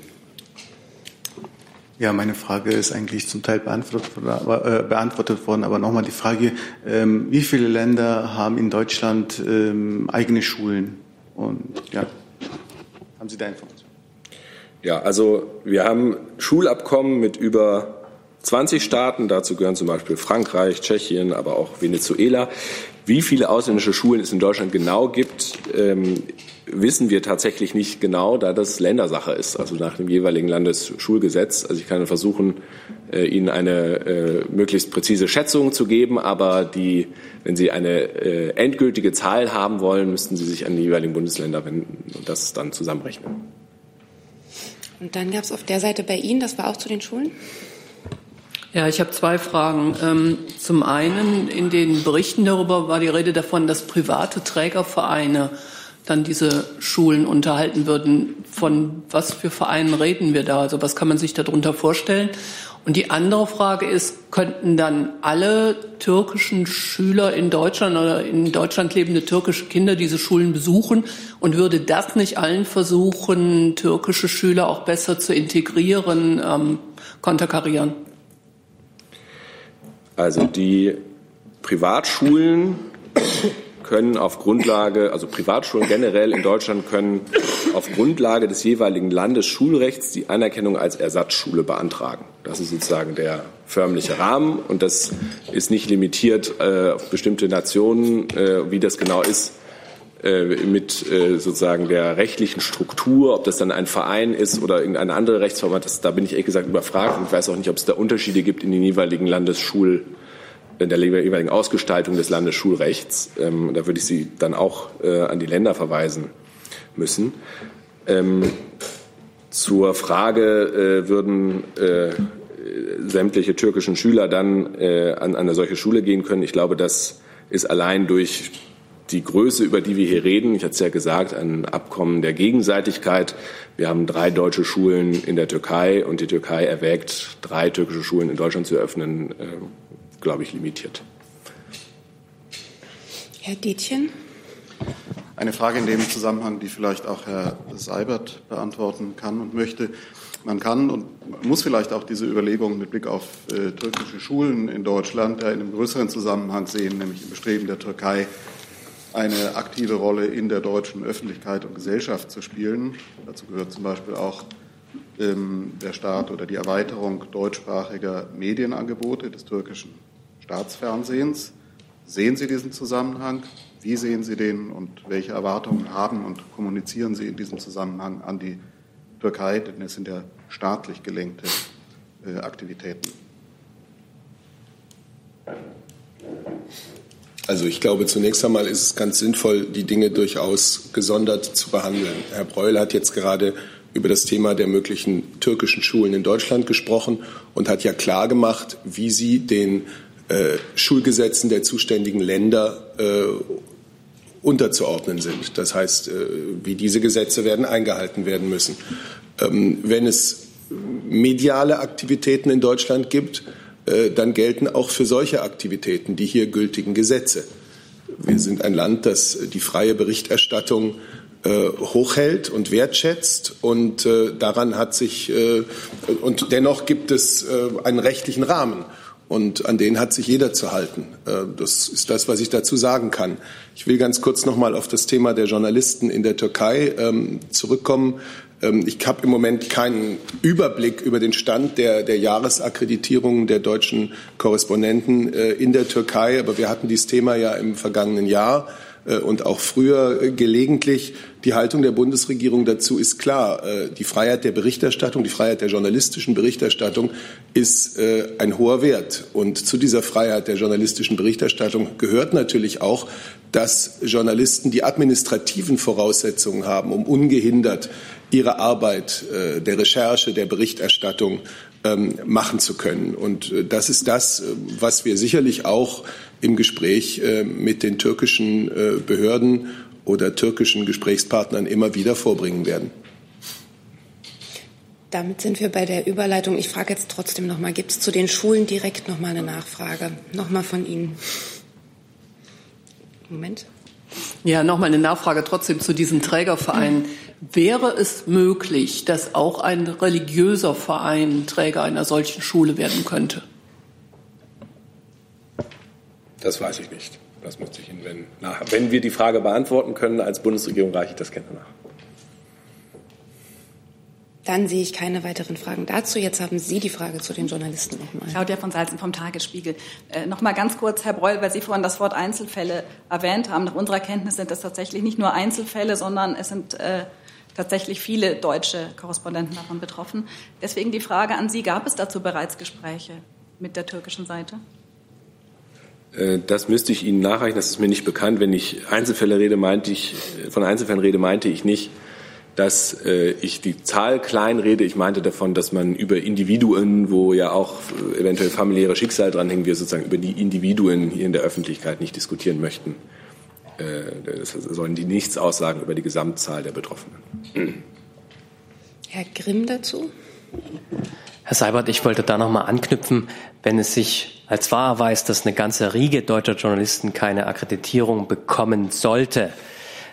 Ja, meine Frage ist eigentlich zum Teil beantwortet, äh, worden, aber nochmal die Frage, ähm, wie viele Länder haben in Deutschland ähm, eigene Schulen? Und ja, haben Sie da Informationen? Ja, also wir haben Schulabkommen mit über 20 Staaten, dazu gehören zum Beispiel Frankreich, Tschechien, aber auch Venezuela. Wie viele ausländische Schulen es in Deutschland genau gibt, ähm, wissen wir tatsächlich nicht genau, da das Ländersache ist, also nach dem jeweiligen Landesschulgesetz. Also ich kann versuchen, äh, Ihnen eine äh, möglichst präzise Schätzung zu geben, aber die, wenn Sie eine äh, endgültige Zahl haben wollen, müssten Sie sich an die jeweiligen Bundesländer wenden und das dann zusammenrechnen. Und dann gab es auf der Seite bei Ihnen, das war auch zu den Schulen? Ja, ich habe zwei Fragen. Ähm, zum einen, in den Berichten darüber war die Rede davon, dass private Trägervereine dann diese Schulen unterhalten würden. von was für Vereinen reden wir da? Also was kann man sich darunter vorstellen? Und die andere Frage ist, könnten dann alle türkischen Schüler in Deutschland oder in Deutschland lebende türkische Kinder diese Schulen besuchen? Und würde das nicht allen versuchen, türkische Schüler auch besser zu integrieren, ähm, konterkarieren? Also die Privatschulen können auf Grundlage, also Privatschulen generell in Deutschland können auf Grundlage des jeweiligen Landesschulrechts die Anerkennung als Ersatzschule beantragen. Das ist sozusagen der förmliche Rahmen und das ist nicht limitiert äh, auf bestimmte Nationen, äh, wie das genau ist mit äh, sozusagen der rechtlichen Struktur, ob das dann ein Verein ist oder irgendeine andere Rechtsform, das, da bin ich ehrlich gesagt überfragt und ich weiß auch nicht, ob es da Unterschiede gibt in den jeweiligen Landesschul in der jeweiligen Ausgestaltung des Landesschulrechts. Ähm, da würde ich Sie dann auch äh, an die Länder verweisen müssen. Ähm, zur Frage, äh, würden äh, sämtliche türkischen Schüler dann äh, an eine solche Schule gehen können? Ich glaube, das ist allein durch die Größe, über die wir hier reden, ich hatte es ja gesagt, ein Abkommen der Gegenseitigkeit. Wir haben drei deutsche Schulen in der Türkei und die Türkei erwägt, drei türkische Schulen in Deutschland zu eröffnen. Äh, glaube ich, limitiert. Herr Dietjen. Eine Frage in dem Zusammenhang, die vielleicht auch Herr Seibert beantworten kann und möchte. Man kann und muss vielleicht auch diese Überlegungen mit Blick auf äh, türkische Schulen in Deutschland ja in einem größeren Zusammenhang sehen, nämlich im Bestreben der Türkei, eine aktive Rolle in der deutschen Öffentlichkeit und Gesellschaft zu spielen. Dazu gehört zum Beispiel auch ähm, der Staat oder die Erweiterung deutschsprachiger Medienangebote des türkischen Staatsfernsehens. Sehen Sie diesen Zusammenhang? Wie sehen Sie den und welche Erwartungen haben und kommunizieren Sie in diesem Zusammenhang an die Türkei? Denn es sind ja staatlich gelenkte äh, Aktivitäten. Also ich glaube, zunächst einmal ist es ganz sinnvoll, die Dinge durchaus gesondert zu behandeln. Herr Breul hat jetzt gerade über das Thema der möglichen türkischen Schulen in Deutschland gesprochen und hat ja klar gemacht, wie sie den äh, Schulgesetzen der zuständigen Länder äh, unterzuordnen sind. Das heißt, äh, wie diese Gesetze werden eingehalten werden müssen. Ähm, wenn es mediale Aktivitäten in Deutschland gibt, dann gelten auch für solche Aktivitäten die hier gültigen Gesetze. Wir sind ein Land, das die freie Berichterstattung äh, hochhält und wertschätzt und äh, daran hat sich und dennoch gibt es einen rechtlichen Rahmen und an den hat sich jeder zu halten. Äh, das ist das, was ich dazu sagen kann. Ich will ganz kurz noch mal auf das Thema der Journalisten in der Türkei ähm, zurückkommen. Ähm, ich habe im Moment keinen Überblick über den Stand der, der Jahresakkreditierung der deutschen Korrespondenten äh, in der Türkei, aber wir hatten dieses Thema ja im vergangenen Jahr äh, und auch früher gelegentlich. Die Haltung der Bundesregierung dazu ist klar. Äh, die Freiheit der Berichterstattung, die Freiheit der journalistischen Berichterstattung ist äh, ein hoher Wert. Und zu dieser Freiheit der journalistischen Berichterstattung gehört natürlich auch, dass Journalisten die administrativen Voraussetzungen haben, um ungehindert ihre Arbeit der Recherche, der Berichterstattung ähm, machen zu können. Und das ist das, was wir sicherlich auch im Gespräch äh, mit den türkischen äh, Behörden oder türkischen Gesprächspartnern immer wieder vorbringen werden. Damit sind wir bei der Überleitung. Ich frage jetzt trotzdem noch mal, gibt es zu den Schulen direkt noch mal eine Nachfrage? Noch mal von Ihnen. Moment. Ja, noch mal eine Nachfrage trotzdem zu diesen Trägervereinen. Wäre es möglich, dass auch ein religiöser Verein Träger einer solchen Schule werden könnte? Das weiß ich nicht. Das müsste ich Ihnen, wenn, nach, wenn wir die Frage beantworten können als Bundesregierung, reiche ich das gerne nach. Dann sehe ich keine weiteren Fragen dazu. Jetzt haben Sie die Frage zu den Journalisten nochmal. Claudia von Salzen vom Tagesspiegel. Äh, noch mal ganz kurz, Herr Breul, weil Sie vorhin das Wort Einzelfälle erwähnt haben. Nach unserer Kenntnis sind das tatsächlich nicht nur Einzelfälle, sondern es sind äh, tatsächlich viele deutsche Korrespondenten davon betroffen. Deswegen die Frage an Sie, gab es dazu bereits Gespräche mit der türkischen Seite? Äh, das müsste ich Ihnen nachreichen. Das ist mir nicht bekannt. Wenn ich Einzelfälle rede, meinte ich, von Einzelfällen rede, meinte ich nicht, dass äh, ich die Zahl klein rede. Ich meinte davon, dass man über Individuen, wo ja auch eventuell familiäre Schicksal dranhängen, wir sozusagen über die Individuen hier in der Öffentlichkeit nicht diskutieren möchten. Äh, das sollen die nichts aussagen über die Gesamtzahl der Betroffenen. Herr Grimm dazu. Herr Seibert, ich wollte da nochmal anknüpfen. Wenn es sich als wahr erweist, dass eine ganze Riege deutscher Journalisten keine Akkreditierung bekommen sollte,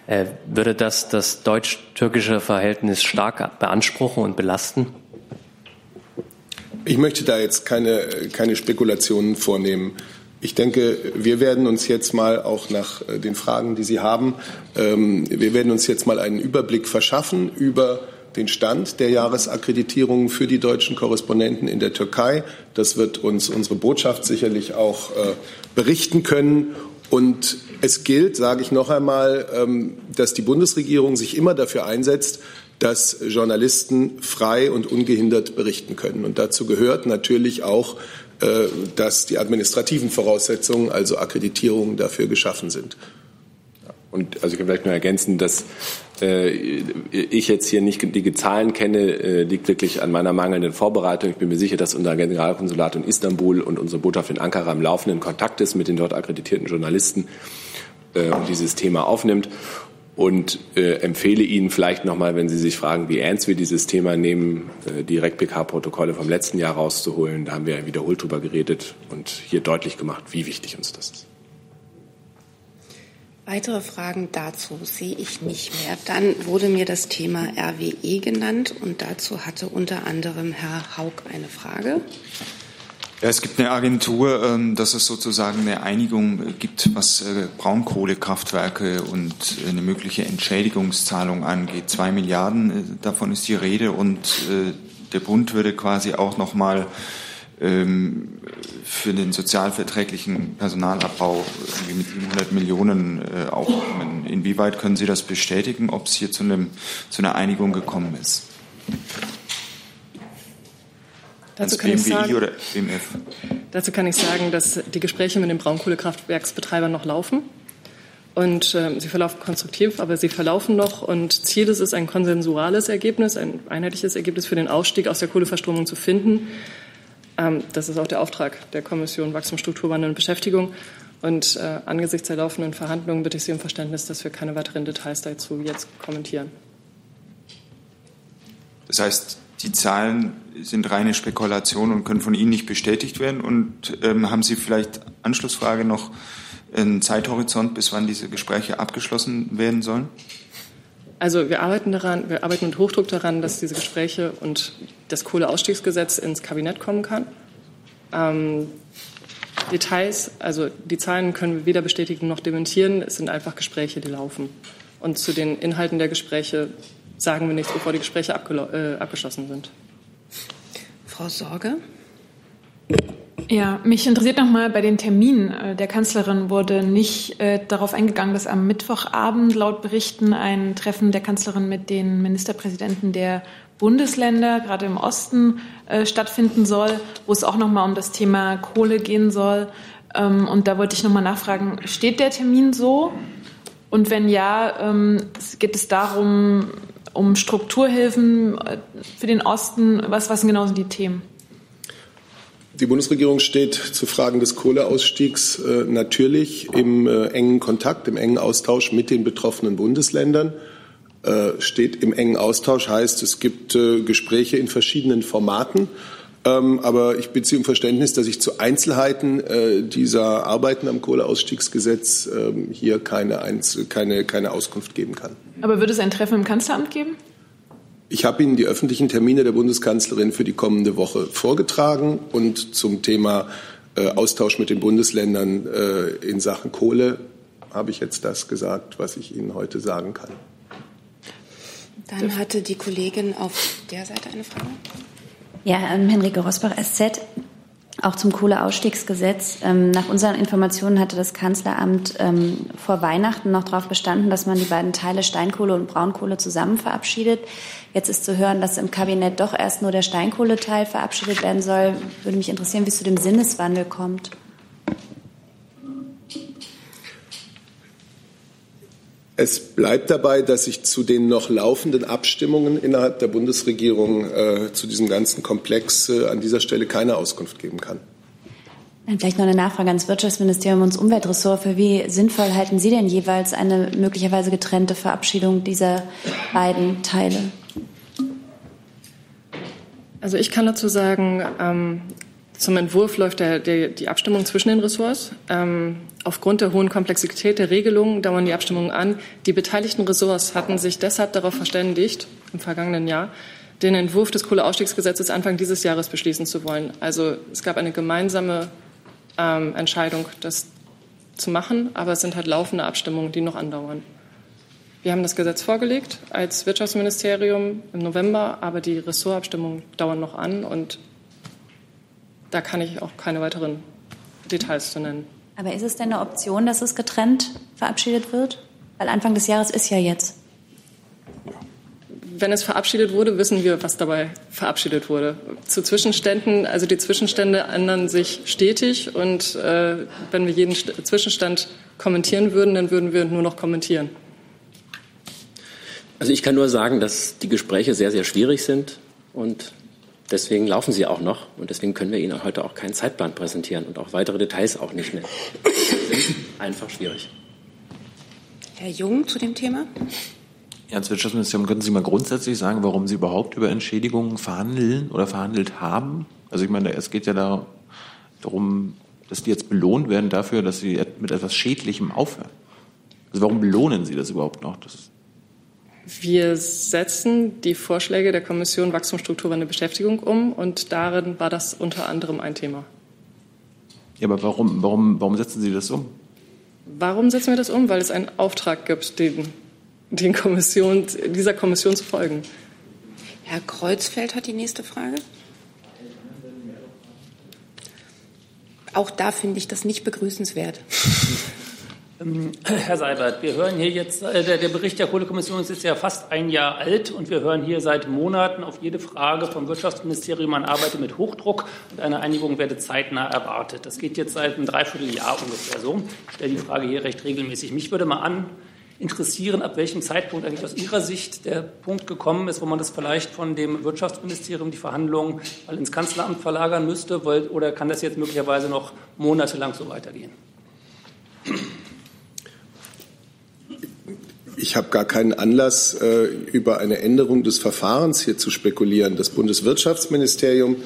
äh, würde das das deutsch-türkische Verhältnis stark beanspruchen und belasten? Ich möchte da jetzt keine, keine Spekulationen vornehmen. Ich denke, wir werden uns jetzt mal auch nach äh, den Fragen, die Sie haben, ähm, wir werden uns jetzt mal einen Überblick verschaffen über den Stand der Jahresakkreditierungen für die deutschen Korrespondenten in der Türkei. Das wird uns unsere Botschaft sicherlich auch äh, berichten können. Und es gilt, sage ich noch einmal, ähm, dass die Bundesregierung sich immer dafür einsetzt, dass Journalisten frei und ungehindert berichten können. Und dazu gehört natürlich auch, äh, dass die administrativen Voraussetzungen, also Akkreditierungen, dafür geschaffen sind. Und also ich kann vielleicht nur ergänzen, dass äh, ich jetzt hier nicht die Zahlen kenne, äh, liegt wirklich an meiner mangelnden Vorbereitung. Ich bin mir sicher, dass unser Generalkonsulat in Istanbul und unsere Botschaft in Ankara im laufenden Kontakt ist mit den dort akkreditierten Journalisten äh, und dieses Thema aufnimmt. Und äh, empfehle Ihnen vielleicht nochmal, wenn Sie sich fragen, wie ernst wir dieses Thema nehmen, äh, die REC-PK-Protokolle vom letzten Jahr rauszuholen. Da haben wir wiederholt drüber geredet und hier deutlich gemacht, wie wichtig uns das ist. Weitere Fragen dazu sehe ich nicht mehr. Dann wurde mir das Thema RWE genannt und dazu hatte unter anderem Herr Haug eine Frage. Ja, es gibt eine Agentur, ähm, dass es sozusagen eine Einigung gibt, was äh, Braunkohlekraftwerke und eine mögliche Entschädigungszahlung angeht. Zwei Milliarden, äh, davon ist die Rede und äh, der Bund würde quasi auch noch mal ähm, für den sozialverträglichen Personalabbau mit 700 Millionen äh, aufkommen. Inwieweit können Sie das bestätigen, ob es hier zu, einem, zu einer Einigung gekommen ist? Dazu kann, sagen, dazu kann, ich sagen, dass die Gespräche mit den Braunkohlekraftwerksbetreibern noch laufen. Und äh, sie verlaufen konstruktiv, aber sie verlaufen noch. Und Ziel ist es, ein konsensuales Ergebnis, ein einheitliches Ergebnis für den Ausstieg aus der Kohleverstromung zu finden. Ähm, das ist auch der Auftrag der Kommission Wachstum, Strukturwandel und Beschäftigung. Und äh, angesichts der laufenden Verhandlungen bitte ich Sie um Verständnis, dass wir keine weiteren Details dazu jetzt kommentieren. Das heißt, die Zahlen sind reine Spekulation und können von Ihnen nicht bestätigt werden. Und ähm, haben Sie vielleicht Anschlussfrage noch einen Zeithorizont, bis wann diese Gespräche abgeschlossen werden sollen? Also wir arbeiten daran, wir arbeiten mit Hochdruck daran, dass diese Gespräche und das Kohleausstiegsgesetz ins Kabinett kommen kann. Ähm, Details, also die Zahlen können wir weder bestätigen noch dementieren. Es sind einfach Gespräche, die laufen. Und zu den Inhalten der Gespräche sagen wir nichts, bevor die Gespräche äh, abgeschlossen sind. Frau Sorge? Ja, mich interessiert noch mal bei den Terminen. Äh, der Kanzlerin wurde nicht äh, darauf eingegangen, dass am Mittwochabend laut Berichten ein Treffen der Kanzlerin mit den Ministerpräsidenten der Bundesländer, gerade im Osten, äh, stattfinden soll, wo es auch noch mal um das Thema Kohle gehen soll. Ähm, und da wollte ich noch mal nachfragen: Steht der Termin so? Und wenn ja, ähm, geht es darum, um Strukturhilfen äh, für den Osten? Was, was sind genau die Themen? Die Bundesregierung steht zu Fragen des Kohleausstiegs äh, natürlich im äh, engen Kontakt, im engen Austausch mit den betroffenen Bundesländern. Äh, steht im engen Austausch heißt, es gibt äh, Gespräche in verschiedenen Formaten. Ähm, aber ich beziehe um Verständnis, dass ich zu Einzelheiten äh, dieser Arbeiten am Kohleausstiegsgesetz ähm, hier keine, Einzel keine, keine Auskunft geben kann. Aber wird es ein Treffen im Kanzleramt geben? Ich habe Ihnen die öffentlichen Termine der Bundeskanzlerin für die kommende Woche vorgetragen und zum Thema Austausch mit den Bundesländern in Sachen Kohle habe ich jetzt das gesagt, was ich Ihnen heute sagen kann. Dann hatte die Kollegin auf der Seite eine Frage. Ja, ähm, Henrike Rosbach, SZ. Auch zum Kohleausstiegsgesetz. Ähm, nach unseren Informationen hatte das Kanzleramt ähm, vor Weihnachten noch darauf bestanden, dass man die beiden Teile Steinkohle und Braunkohle zusammen verabschiedet. Jetzt ist zu hören, dass im Kabinett doch erst nur der Steinkohleteil verabschiedet werden soll. Würde mich interessieren, wie es zu dem Sinneswandel kommt. Es bleibt dabei, dass ich zu den noch laufenden Abstimmungen innerhalb der Bundesregierung äh, zu diesem ganzen Komplex äh, an dieser Stelle keine Auskunft geben kann. Dann vielleicht noch eine Nachfrage ans Wirtschaftsministerium und Umweltressort. Für wie sinnvoll halten Sie denn jeweils eine möglicherweise getrennte Verabschiedung dieser beiden Teile? Also ich kann dazu sagen, ähm, zum Entwurf läuft der, der, die Abstimmung zwischen den Ressorts. Ähm, aufgrund der hohen Komplexität der Regelungen dauern die Abstimmungen an. Die beteiligten Ressorts hatten sich deshalb darauf verständigt, im vergangenen Jahr, den Entwurf des Kohleausstiegsgesetzes Anfang dieses Jahres beschließen zu wollen. Also es gab eine gemeinsame ähm, Entscheidung, das zu machen, aber es sind halt laufende Abstimmungen, die noch andauern. Wir haben das Gesetz vorgelegt als Wirtschaftsministerium im November, aber die Ressortabstimmungen dauern noch an und da kann ich auch keine weiteren Details zu nennen. Aber ist es denn eine Option, dass es getrennt verabschiedet wird? Weil Anfang des Jahres ist ja jetzt. Wenn es verabschiedet wurde, wissen wir, was dabei verabschiedet wurde. Zu Zwischenständen, also die Zwischenstände ändern sich stetig und äh, wenn wir jeden Zwischenstand kommentieren würden, dann würden wir nur noch kommentieren. Also ich kann nur sagen, dass die Gespräche sehr, sehr schwierig sind und deswegen laufen sie auch noch und deswegen können wir Ihnen heute auch keinen Zeitplan präsentieren und auch weitere Details auch nicht mehr. Einfach schwierig. Herr Jung zu dem Thema? Ja, als Wirtschaftsministerium könnten Sie mal grundsätzlich sagen, warum Sie überhaupt über Entschädigungen verhandeln oder verhandelt haben? Also ich meine, es geht ja darum, dass die jetzt belohnt werden dafür, dass sie mit etwas Schädlichem aufhören. Also warum belohnen Sie das überhaupt noch? Das wir setzen die Vorschläge der Kommission Wachstumsstrukturwandel Beschäftigung um und darin war das unter anderem ein Thema. Ja, aber warum, warum, warum setzen Sie das um? Warum setzen wir das um? Weil es einen Auftrag gibt, den, den Kommission, dieser Kommission zu folgen. Herr Kreuzfeld hat die nächste Frage. Auch da finde ich das nicht begrüßenswert. (laughs) Ähm, Herr Seibert, wir hören hier jetzt, äh, der, der, Bericht der Kohlekommission ist jetzt ja fast ein Jahr alt und wir hören hier seit Monaten auf jede Frage vom Wirtschaftsministerium, man arbeite mit Hochdruck und eine Einigung werde zeitnah erwartet. Das geht jetzt seit einem Dreivierteljahr ungefähr so. Ich stelle die Frage hier recht regelmäßig. Mich würde mal an, interessieren, ab welchem Zeitpunkt eigentlich aus Ihrer Sicht der Punkt gekommen ist, wo man das vielleicht von dem Wirtschaftsministerium die Verhandlungen mal ins Kanzleramt verlagern müsste, oder kann das jetzt möglicherweise noch monatelang so weitergehen? Ich habe gar keinen Anlass, äh, über eine Änderung des Verfahrens hier zu spekulieren. Das Bundeswirtschaftsministerium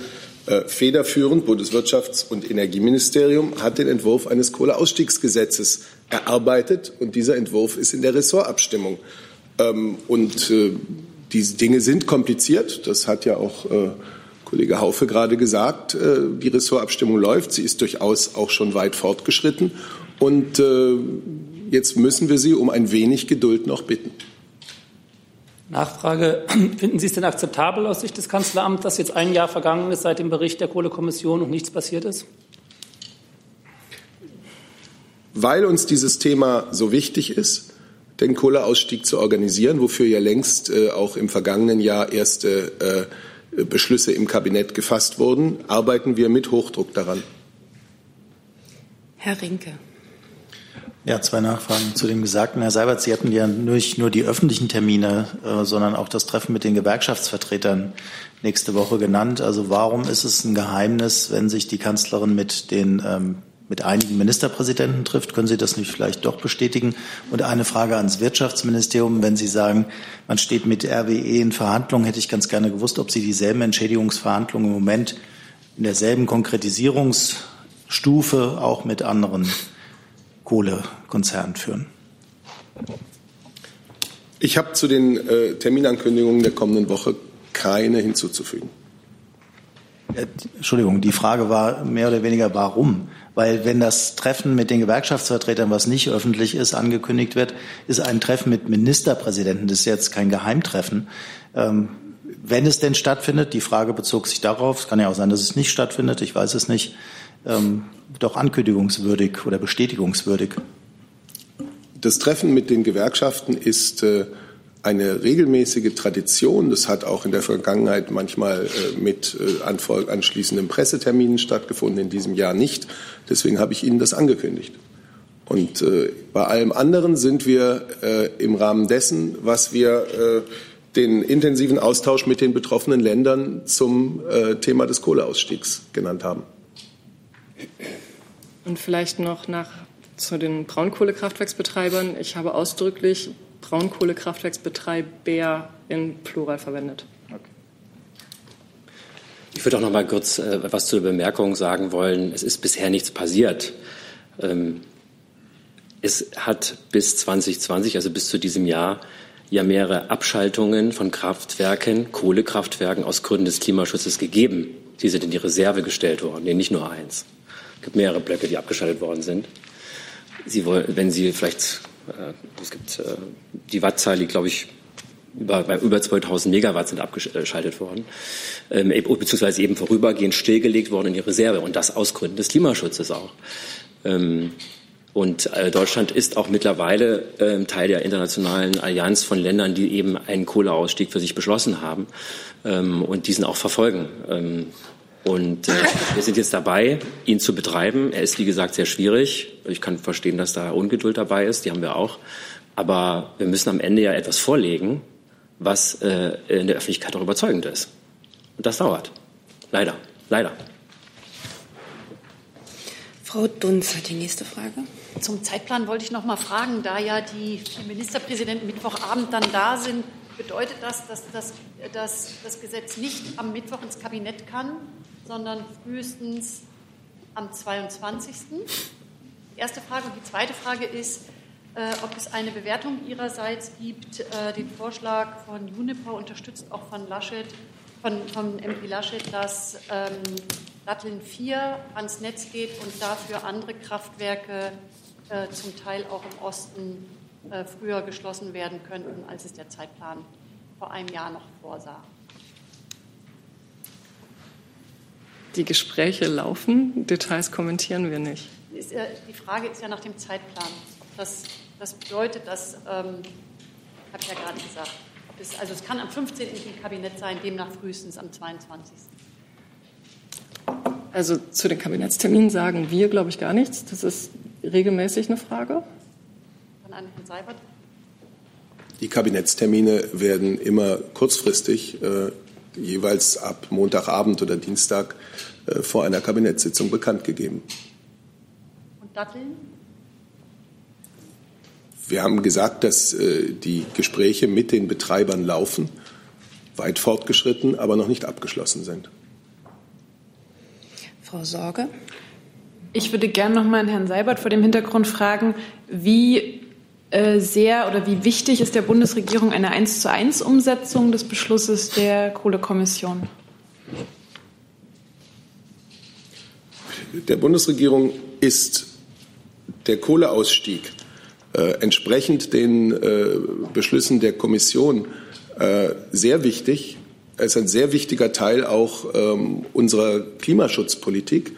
äh, federführend, Bundeswirtschafts- und Energieministerium, hat den Entwurf eines Kohleausstiegsgesetzes erarbeitet und dieser Entwurf ist in der Ressortabstimmung. Ähm, und äh, diese Dinge sind kompliziert. Das hat ja auch Kollege Haufe gerade gesagt. Die Ressortabstimmung läuft. Sie ist durchaus auch schon weit fortgeschritten. Und Jetzt müssen wir Sie um ein wenig Geduld noch bitten. Nachfrage. (clears throat) Finden Sie es denn akzeptabel aus Sicht des Kanzleramts, dass jetzt ein Jahr vergangen ist seit dem Bericht der Kohlekommission und nichts passiert ist? Weil uns dieses Thema so wichtig ist, den Kohleausstieg zu organisieren, wofür ja längst äh, auch im vergangenen Jahr erste äh, Beschlüsse im Kabinett gefasst wurden, arbeiten wir mit Hochdruck daran. Herr Rinke. Ja, zwei Nachfragen zu dem Gesagten. Herr Seibert, Sie hatten ja nicht nur die öffentlichen Termine, äh, sondern auch das Treffen mit den Gewerkschaftsvertretern nächste Woche genannt. Also warum ist es ein Geheimnis, wenn sich die Kanzlerin mit den ähm, mit einigen Ministerpräsidenten trifft. Können Sie das nicht vielleicht doch bestätigen? Und eine Frage ans Wirtschaftsministerium. Wenn Sie sagen, man steht mit RWE in Verhandlungen, hätte ich ganz gerne gewusst, ob Sie dieselben Entschädigungsverhandlungen im Moment in derselben Konkretisierungsstufe auch mit anderen Kohlekonzern führen. Ich habe zu den äh, Terminankündigungen der kommenden Woche keine hinzuzufügen. Entschuldigung, die Frage war mehr oder weniger, warum? Weil wenn das Treffen mit den Gewerkschaftsvertretern, was nicht öffentlich ist, angekündigt wird, ist ein Treffen mit Ministerpräsidenten. Das ist jetzt kein Geheimtreffen. Ähm, wenn es denn stattfindet, die Frage bezog sich darauf, es kann ja auch sein, dass es nicht stattfindet, ich weiß es nicht, ähm, doch ankündigungswürdig oder bestätigungswürdig. Das Treffen mit den Gewerkschaften ist äh, eine regelmäßige Tradition. Das hat auch in der Vergangenheit manchmal äh, mit äh, anschließenden Presseterminen stattgefunden, in diesem Jahr nicht. Deswegen habe ich Ihnen das angekündigt. Und äh, bei allem anderen sind wir äh, im Rahmen dessen, was wir äh, den intensiven Austausch mit den betroffenen Ländern zum Thema des Kohleausstiegs genannt haben. Und vielleicht noch nach zu den Braunkohlekraftwerksbetreibern. Ich habe ausdrücklich Braunkohlekraftwerksbetreiber in Plural verwendet. Ich würde auch noch mal kurz äh, was zur Bemerkung sagen wollen. Es ist bisher nichts passiert. Ähm, es hat bis 2020, also bis zu diesem Jahr, ja mehrere Abschaltungen von Kraftwerken, Kohlekraftwerken aus Gründen des Klimaschutzes gegeben. Sie sind in die Reserve gestellt worden, nee, nicht nur eins. Es gibt mehrere Blöcke, die abgeschaltet worden sind. Sie wollen, wenn Sie vielleicht, äh, es gibt äh, die Wattzahl, liegt, glaube ich, über, bei über 2000 Megawatt sind abgeschaltet worden, ähm, beziehungsweise eben vorübergehend stillgelegt worden in die Reserve und das aus Gründen des Klimaschutzes auch. Ähm, und äh, Deutschland ist auch mittlerweile äh, Teil der internationalen Allianz von Ländern, die eben einen Kohleausstieg für sich beschlossen haben ähm, und diesen auch verfolgen. Ähm, und äh, wir sind jetzt dabei, ihn zu betreiben. Er ist, wie gesagt, sehr schwierig. Ich kann verstehen, dass da Ungeduld dabei ist. Die haben wir auch. Aber wir müssen am Ende ja etwas vorlegen, was äh, in der Öffentlichkeit auch überzeugend ist. Und das dauert. Leider. Leider. Frau Dunz hat die nächste Frage. Zum Zeitplan wollte ich noch mal fragen, da ja die Ministerpräsidenten Mittwochabend dann da sind, bedeutet das, dass das, dass das Gesetz nicht am Mittwoch ins Kabinett kann, sondern frühestens am 22. Die erste Frage. Und die zweite Frage ist, äh, ob es eine Bewertung Ihrerseits gibt, äh, den Vorschlag von Juniper, unterstützt auch von Laschet, von, von MP Laschet, dass ähm, Datteln 4 ans Netz geht und dafür andere Kraftwerke äh, zum Teil auch im Osten früher geschlossen werden könnten, als es der Zeitplan vor einem Jahr noch vorsah. Die Gespräche laufen, Details kommentieren wir nicht. Äh, die Frage ist ja nach dem Zeitplan. Das das bedeutet, dass, ähm, habe ich ja gerade gesagt, es, also es kann am 15. im Kabinett sein, demnach frühestens am 22. Also zu den Kabinettsterminen sagen wir, glaube ich, gar nichts. Das ist regelmäßig eine Frage. Von Herrn Seibert. Die Kabinettstermine werden immer kurzfristig, äh, jeweils ab Montagabend oder Dienstag äh, vor einer Kabinettssitzung bekannt gegeben. Und Datteln? Wir haben gesagt, dass äh, die Gespräche mit den Betreibern laufen, weit fortgeschritten, aber noch nicht abgeschlossen sind. Frau Sorge. Ich würde gerne noch mal Herrn Seibert vor dem Hintergrund fragen, wie sehr oder wie wichtig ist der Bundesregierung eine 1 zu 1 Umsetzung des Beschlusses der Kohlekommission? Der Bundesregierung ist der Kohleausstieg äh, entsprechend den äh, Beschlüssen der Kommission äh, sehr wichtig. Er ist ein sehr wichtiger Teil auch ähm, unserer Klimaschutzpolitik.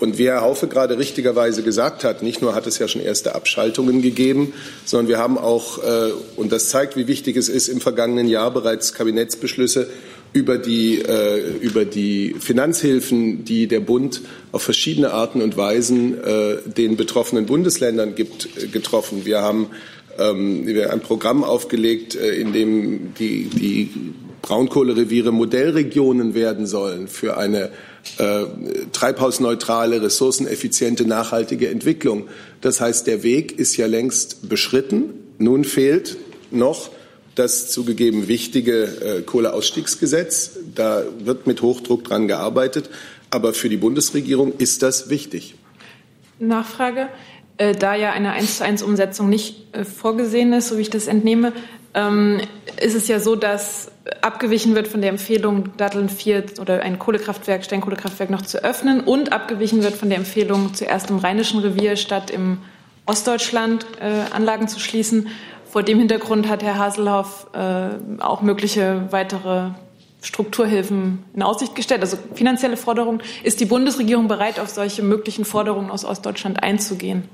Und wie Herr Haufe gerade richtigerweise gesagt hat, nicht nur hat es ja schon erste Abschaltungen gegeben, sondern wir haben auch, äh, und das zeigt, wie wichtig es ist, im vergangenen Jahr bereits Kabinettsbeschlüsse über die, äh, über die Finanzhilfen, die der Bund auf verschiedene Arten und Weisen äh, den betroffenen Bundesländern gibt, äh, getroffen. Wir haben ähm, ein Programm aufgelegt, äh, in dem die, die Braunkohlereviere Modellregionen werden sollen für eine äh, treibhausneutrale, ressourceneffiziente, nachhaltige Entwicklung. Das heißt, der Weg ist ja längst beschritten. Nun fehlt noch das zugegeben wichtige äh, Kohleausstiegsgesetz. Da wird mit Hochdruck dran gearbeitet. Aber für die Bundesregierung ist das wichtig. Nachfrage. Äh, da ja eine 1 zu 1 Umsetzung nicht äh, vorgesehen ist, so wie ich das entnehme, ähm, ist es ja so, dass abgewichen wird von der Empfehlung, Datteln 4 oder ein Kohlekraftwerk, Steinkohlekraftwerk noch zu öffnen und abgewichen wird von der Empfehlung, zuerst im Rheinischen Revier statt im Ostdeutschland äh, Anlagen zu schließen. Vor dem Hintergrund hat Herr Haselhoff äh, auch mögliche weitere Strukturhilfen in Aussicht gestellt, also finanzielle Forderungen. Ist die Bundesregierung bereit, auf solche möglichen Forderungen aus Ostdeutschland einzugehen?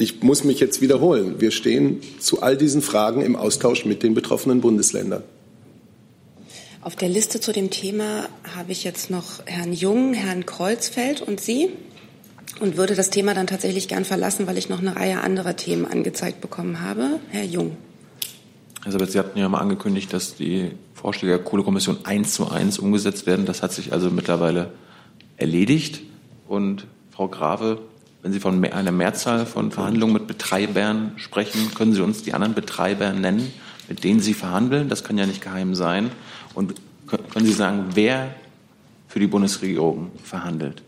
Ich muss mich jetzt wiederholen. Wir stehen zu all diesen Fragen im Austausch mit den betroffenen Bundesländern. Auf der Liste zu dem Thema habe ich jetzt noch Herrn Jung, Herrn Kreuzfeld und Sie und würde das Thema dann tatsächlich gern verlassen, weil ich noch eine Reihe anderer Themen angezeigt bekommen habe. Herr Jung. Elisabeth, Sie hatten ja mal angekündigt, dass die Vorschläge der Kohlekommission eins zu eins umgesetzt werden. Das hat sich also mittlerweile erledigt. Und Frau Grave, wenn Sie von einer Mehrzahl von Verhandlungen mit Betreibern sprechen, können Sie uns die anderen Betreiber nennen, mit denen Sie verhandeln? Das kann ja nicht geheim sein. Und Können Sie sagen, wer für die Bundesregierung verhandelt?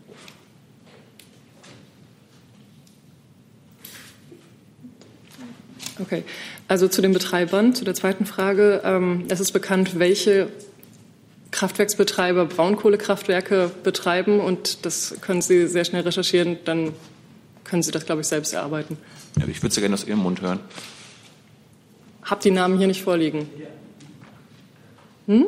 Okay, also zu den Betreibern, zu der zweiten Frage. Ähm, es ist bekannt, welche Kraftwerksbetreiber Braunkohlekraftwerke betreiben und das können Sie sehr schnell recherchieren, dann können Sie das, glaube ich, selbst erarbeiten. Ja, ich würde es gerne aus Ihrem Mund hören. Hab die Namen hier nicht vorliegen. Hm?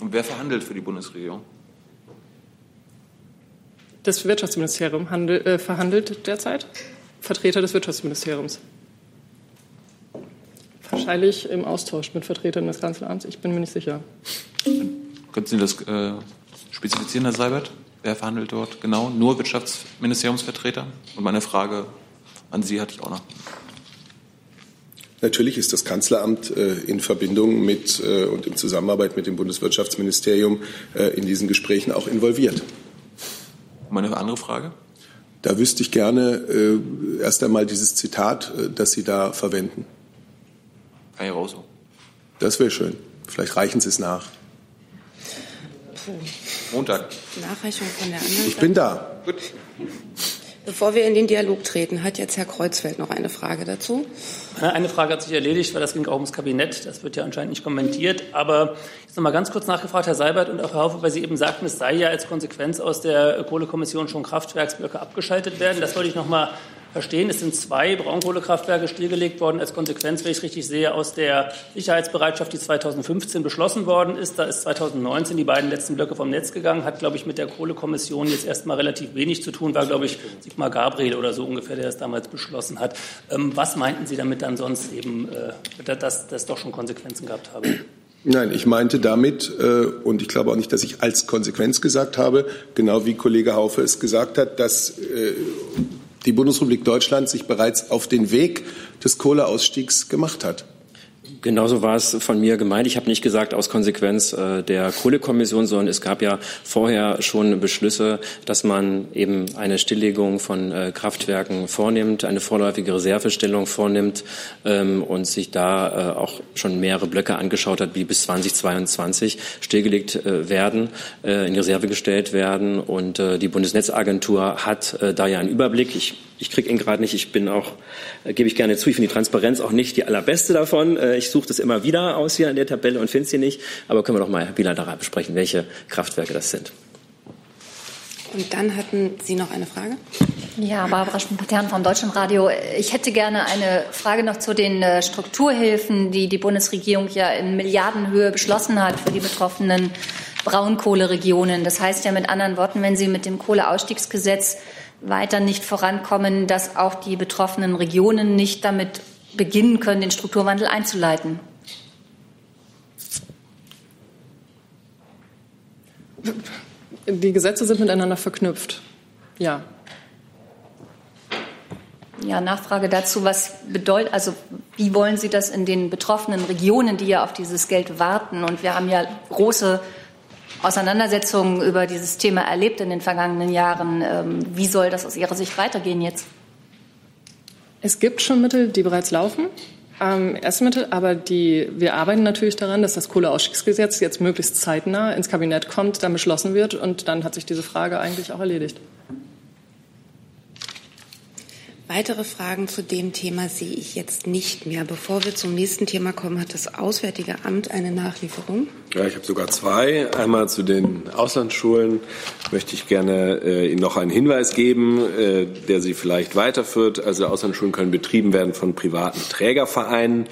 Und wer verhandelt für die Bundesregierung? Das Wirtschaftsministerium handel, äh, verhandelt derzeit. Vertreter des Wirtschaftsministeriums. Wahrscheinlich im Austausch mit Vertretern des Kanzleramts. Ich bin mir nicht sicher. Könnten Sie das äh, spezifizieren, Herr Seibert? Wer verhandelt dort genau? Nur Wirtschaftsministeriumsvertreter? Und meine Frage an Sie hatte ich auch noch. Natürlich ist das Kanzleramt äh, in Verbindung mit äh, und in Zusammenarbeit mit dem Bundeswirtschaftsministerium äh, in diesen Gesprächen auch involviert. Meine andere Frage? Da wüsste ich gerne äh, erst einmal dieses Zitat, äh, das Sie da verwenden. Kai Rauso. Das wäre schön. Vielleicht reichen Sie es nach. Montag. Nachreichung von der anderen Ich bin da. Gut. Bevor wir in den Dialog treten, hat jetzt Herr Kreuzfeld noch eine Frage dazu. Eine Frage hat sich erledigt, weil das ging auch ums Kabinett. Das wird ja anscheinend nicht kommentiert. Aber jetzt noch mal ganz kurz nachgefragt, Herr Seibert und auch Herr Haufe, weil Sie eben sagten, es sei ja als Konsequenz aus der Kohlekommission schon Kraftwerksblöcke abgeschaltet werden. Das wollte ich noch mal verstehen. Es sind zwei Braunkohlekraftwerke stillgelegt worden als Konsequenz, wenn ich es richtig sehe, aus der Sicherheitsbereitschaft, die 2015 beschlossen worden ist. Da ist 2019 die beiden letzten Blöcke vom Netz gegangen, hat, glaube ich, mit der Kohlekommission jetzt erstmal relativ wenig zu tun, war, glaube ich, Sigmar Gabriel oder so ungefähr, der das damals beschlossen hat. Ähm, was meinten Sie damit dann sonst eben, äh, dass das doch schon Konsequenzen gehabt habe? Nein, ich meinte damit, äh, und ich glaube auch nicht, dass ich als Konsequenz gesagt habe, genau wie Kollege Haufe es gesagt hat, dass äh, die Bundesrepublik Deutschland sich bereits auf den Weg des Kohleausstiegs gemacht hat. Genauso war es von mir gemeint. Ich habe nicht gesagt aus Konsequenz äh, der Kohlekommission, sondern es gab ja vorher schon Beschlüsse, dass man eben eine Stilllegung von äh, Kraftwerken vornimmt, eine vorläufige Reservestellung vornimmt ähm, und sich da äh, auch schon mehrere Blöcke angeschaut hat, wie bis 2022 stillgelegt werden, in Reserve gestellt werden. Und die Bundesnetzagentur hat da ja einen Überblick. Ich ich kriege ihn gerade nicht. Ich bin auch, gebe ich gerne zu, ich finde die Transparenz auch nicht die allerbeste davon. Äh, ich suche das immer wieder aus hier in der Tabelle und finde sie nicht. Aber können wir doch mal bilateral besprechen, welche Kraftwerke das sind. Und dann hatten Sie noch eine Frage? Ja, Barbara Schmidt-Patern vom Deutschlandradio. Ich hätte gerne eine Frage noch zu den äh, Strukturhilfen, die die Bundesregierung ja in Milliardenhöhe beschlossen hat für die betroffenen Braunkohleregionen. Das heißt ja mit anderen Worten, wenn Sie mit dem Kohleausstiegsgesetz weiter nicht vorankommen, dass auch die betroffenen Regionen nicht damit beginnen können, den Strukturwandel einzuleiten? Die Gesetze sind miteinander verknüpft. Ja. Ja, Nachfrage dazu, was bedeutet, also wie wollen Sie das in den betroffenen Regionen, die ja auf dieses Geld warten? Und wir haben ja große Auseinandersetzungen über dieses Thema erlebt in den vergangenen Jahren. Ähm, wie soll das aus Ihrer Sicht weitergehen jetzt? Es gibt schon Mittel, die bereits laufen. Ähm, erste Mittel, aber die, wir arbeiten natürlich daran, dass das Kohleausstiegsgesetz jetzt möglichst zeitnah ins Kabinett kommt, dann beschlossen wird und dann hat sich diese Frage eigentlich auch erledigt. Weitere Fragen zu dem Thema sehe ich jetzt nicht mehr. Bevor wir zum nächsten Thema kommen, hat das Auswärtige Amt eine Nachlieferung. Ja, ich habe sogar zwei. Einmal zu den Auslandsschulen möchte ich gerne äh, Ihnen noch einen Hinweis geben, äh, der Sie vielleicht weiterführt. Also Auslandsschulen können betrieben werden von privaten Trägervereinen.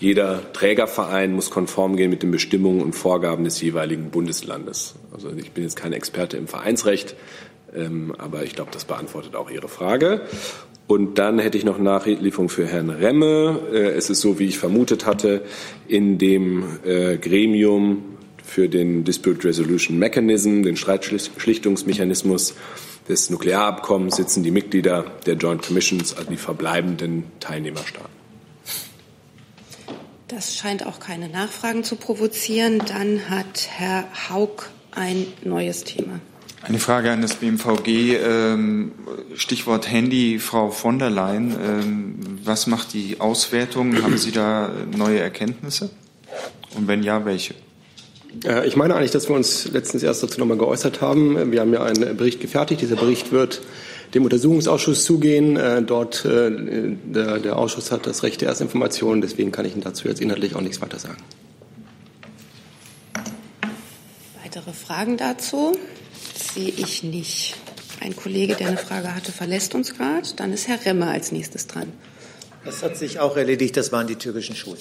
Jeder Trägerverein muss konform gehen mit den Bestimmungen und Vorgaben des jeweiligen Bundeslandes. Also ich bin jetzt kein Experte im Vereinsrecht, ähm, aber ich glaube, das beantwortet auch Ihre Frage. Und dann hätte ich noch Nachlieferung für Herrn Remme. Äh, es ist so, wie ich vermutet hatte, in dem äh, Gremium für den Dispute Resolution Mechanism, den Streitschlichtungsmechanismus des Nuklearabkommens, sitzen die Mitglieder der Joint Commissions, also die verbleibenden Teilnehmerstaaten. Das scheint auch keine Nachfragen zu provozieren. Dann hat Herr Haug ein neues Thema. Eine Frage an das BMVG. Ähm, Stichwort Handy, Frau von der Leyen. Ähm, was macht die Auswertung? Haben Sie da neue Erkenntnisse? Und wenn ja, welche? Äh, ich meine eigentlich, dass wir uns letztens erst dazu nochmal geäußert haben. Wir haben ja einen Bericht gefertigt. Dieser Bericht wird dem Untersuchungsausschuss zugehen. Äh, dort äh, der, der Ausschuss hat das Recht der Erstinformation. Deswegen kann ich Ihnen dazu jetzt inhaltlich auch nichts weiter sagen. Weitere Fragen dazu sehe ich nicht. Ein Kollege, der eine Frage hatte, verlässt uns gerade. Dann ist Herr Remmer als nächstes dran. Das hat sich auch erledigt. Das waren die türkischen Schulen.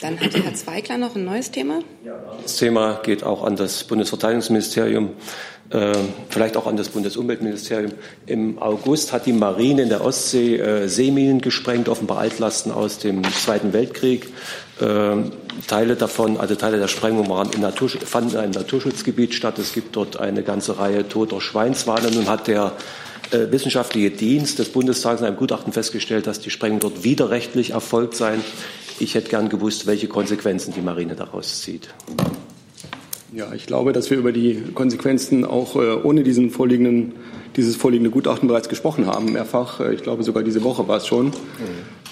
Dann hat Herr Zweigler noch ein neues Thema. Das Thema geht auch an das Bundesverteidigungsministerium, äh, vielleicht auch an das Bundesumweltministerium. Im August hat die Marine in der Ostsee äh, Seeminen gesprengt, offenbar Altlasten aus dem Zweiten Weltkrieg. Äh, Teile davon, also Teile der Sprengung waren in Natur, fanden in einem Naturschutzgebiet statt. Es gibt dort eine ganze Reihe toter Schweinswale. Nun hat der äh, wissenschaftliche Dienst des Bundestags in einem Gutachten festgestellt, dass die Sprengung dort widerrechtlich erfolgt sei. Ich hätte gern gewusst, welche Konsequenzen die Marine daraus zieht. Ja, ich glaube, dass wir über die Konsequenzen auch äh, ohne diesen vorliegenden, dieses vorliegende Gutachten bereits gesprochen haben, mehrfach. Äh, ich glaube, sogar diese Woche war es schon, mhm.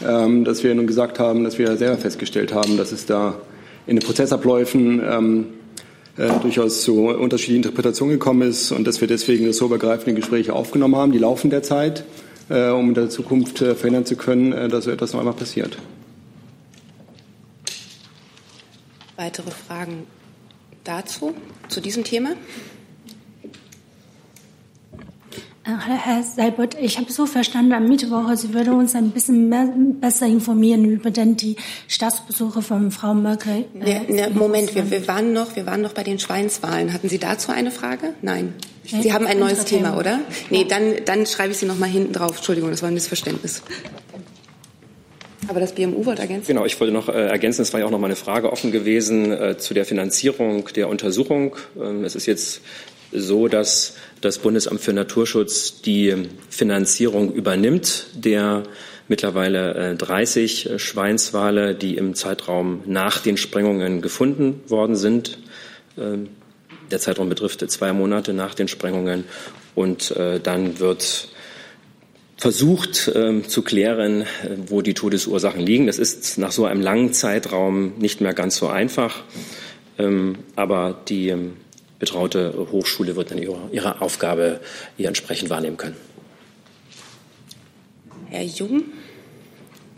Ähm, dass wir nun gesagt haben, dass wir selber festgestellt haben, dass es da in den Prozessabläufen ähm, äh, durchaus zu unterschiedlichen Interpretationen gekommen ist und dass wir deswegen das so übergreifende Gespräche aufgenommen haben. Die laufen derzeit, äh, um in der Zukunft äh, verhindern zu können, äh, dass so etwas noch einmal passiert. Weitere Fragen dazu, zu diesem Thema? Äh, Herr Seibert, ich habe so verstanden, am Mittwoch, Sie würden uns ein bisschen mehr, besser informieren über denn die Staatsbesuche von Frau Merkel. Äh, ne, ne, Moment, wir, wir, waren noch, wir waren noch bei den Schweinswahlen. Hatten Sie dazu eine Frage? Nein. Sie haben ein neues Thema, oder? Nee, dann, dann schreibe ich Sie noch mal hinten drauf. Entschuldigung, das war ein Missverständnis. Aber das BMU wollte ergänzen? Genau, ich wollte noch äh, ergänzen, es war ja auch noch mal eine Frage offen gewesen äh, zu der Finanzierung der Untersuchung. Ähm, es ist jetzt so, dass das Bundesamt für Naturschutz die Finanzierung übernimmt der mittlerweile äh, 30 Schweinswale, die im Zeitraum nach den Sprengungen gefunden worden sind. Ähm, der Zeitraum betrifft zwei Monate nach den Sprengungen und äh, dann wird versucht ähm, zu klären, äh, wo die Todesursachen liegen. Das ist nach so einem langen Zeitraum nicht mehr ganz so einfach. Ähm, aber die betraute Hochschule wird dann ihre, ihre Aufgabe hier entsprechend wahrnehmen können. Herr Jung?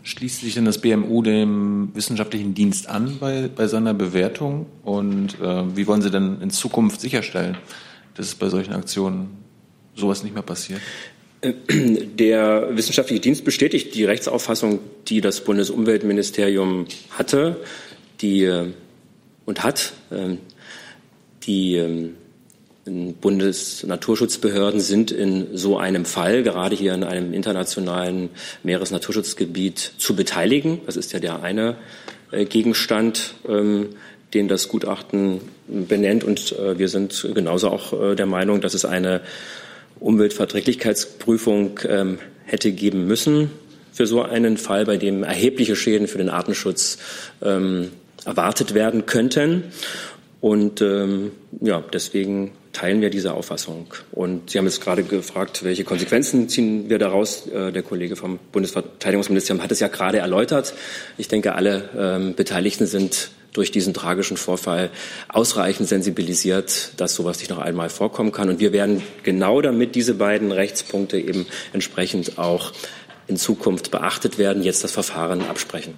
Schließt sich denn das BMU dem wissenschaftlichen Dienst an bei, bei seiner Bewertung? Und äh, wie wollen Sie denn in Zukunft sicherstellen, dass es bei solchen Aktionen sowas nicht mehr passiert? Der wissenschaftliche Dienst bestätigt die Rechtsauffassung, die das Bundesumweltministerium hatte die, äh, und hat. Die ähm, Bundesnaturschutzbehörden sind in so einem Fall, gerade hier in einem internationalen Meeresnaturschutzgebiet, zu beteiligen. Das ist ja der eine äh, Gegenstand, ähm, den das Gutachten benennt. Und äh, wir sind genauso auch der Meinung, dass es eine Umweltverträglichkeitsprüfung ähm, hätte geben müssen für so einen Fall, bei dem erhebliche Schäden für den Artenschutz erwartet werden könnten. Und ähm, ja, deswegen teilen wir diese Auffassung. Und Sie haben jetzt gerade gefragt, welche Konsequenzen ziehen wir daraus? Äh, der Kollege vom Bundesverteidigungsministerium hat es ja gerade erläutert. Ich denke, alle ähm, Beteiligten sind durch diesen tragischen Vorfall ausreichend sensibilisiert, dass sowas nicht noch einmal vorkommen kann. Und wir werden genau damit diese beiden Rechtspunkte eben entsprechend auch in Zukunft beachtet werden, jetzt das Verfahren absprechen.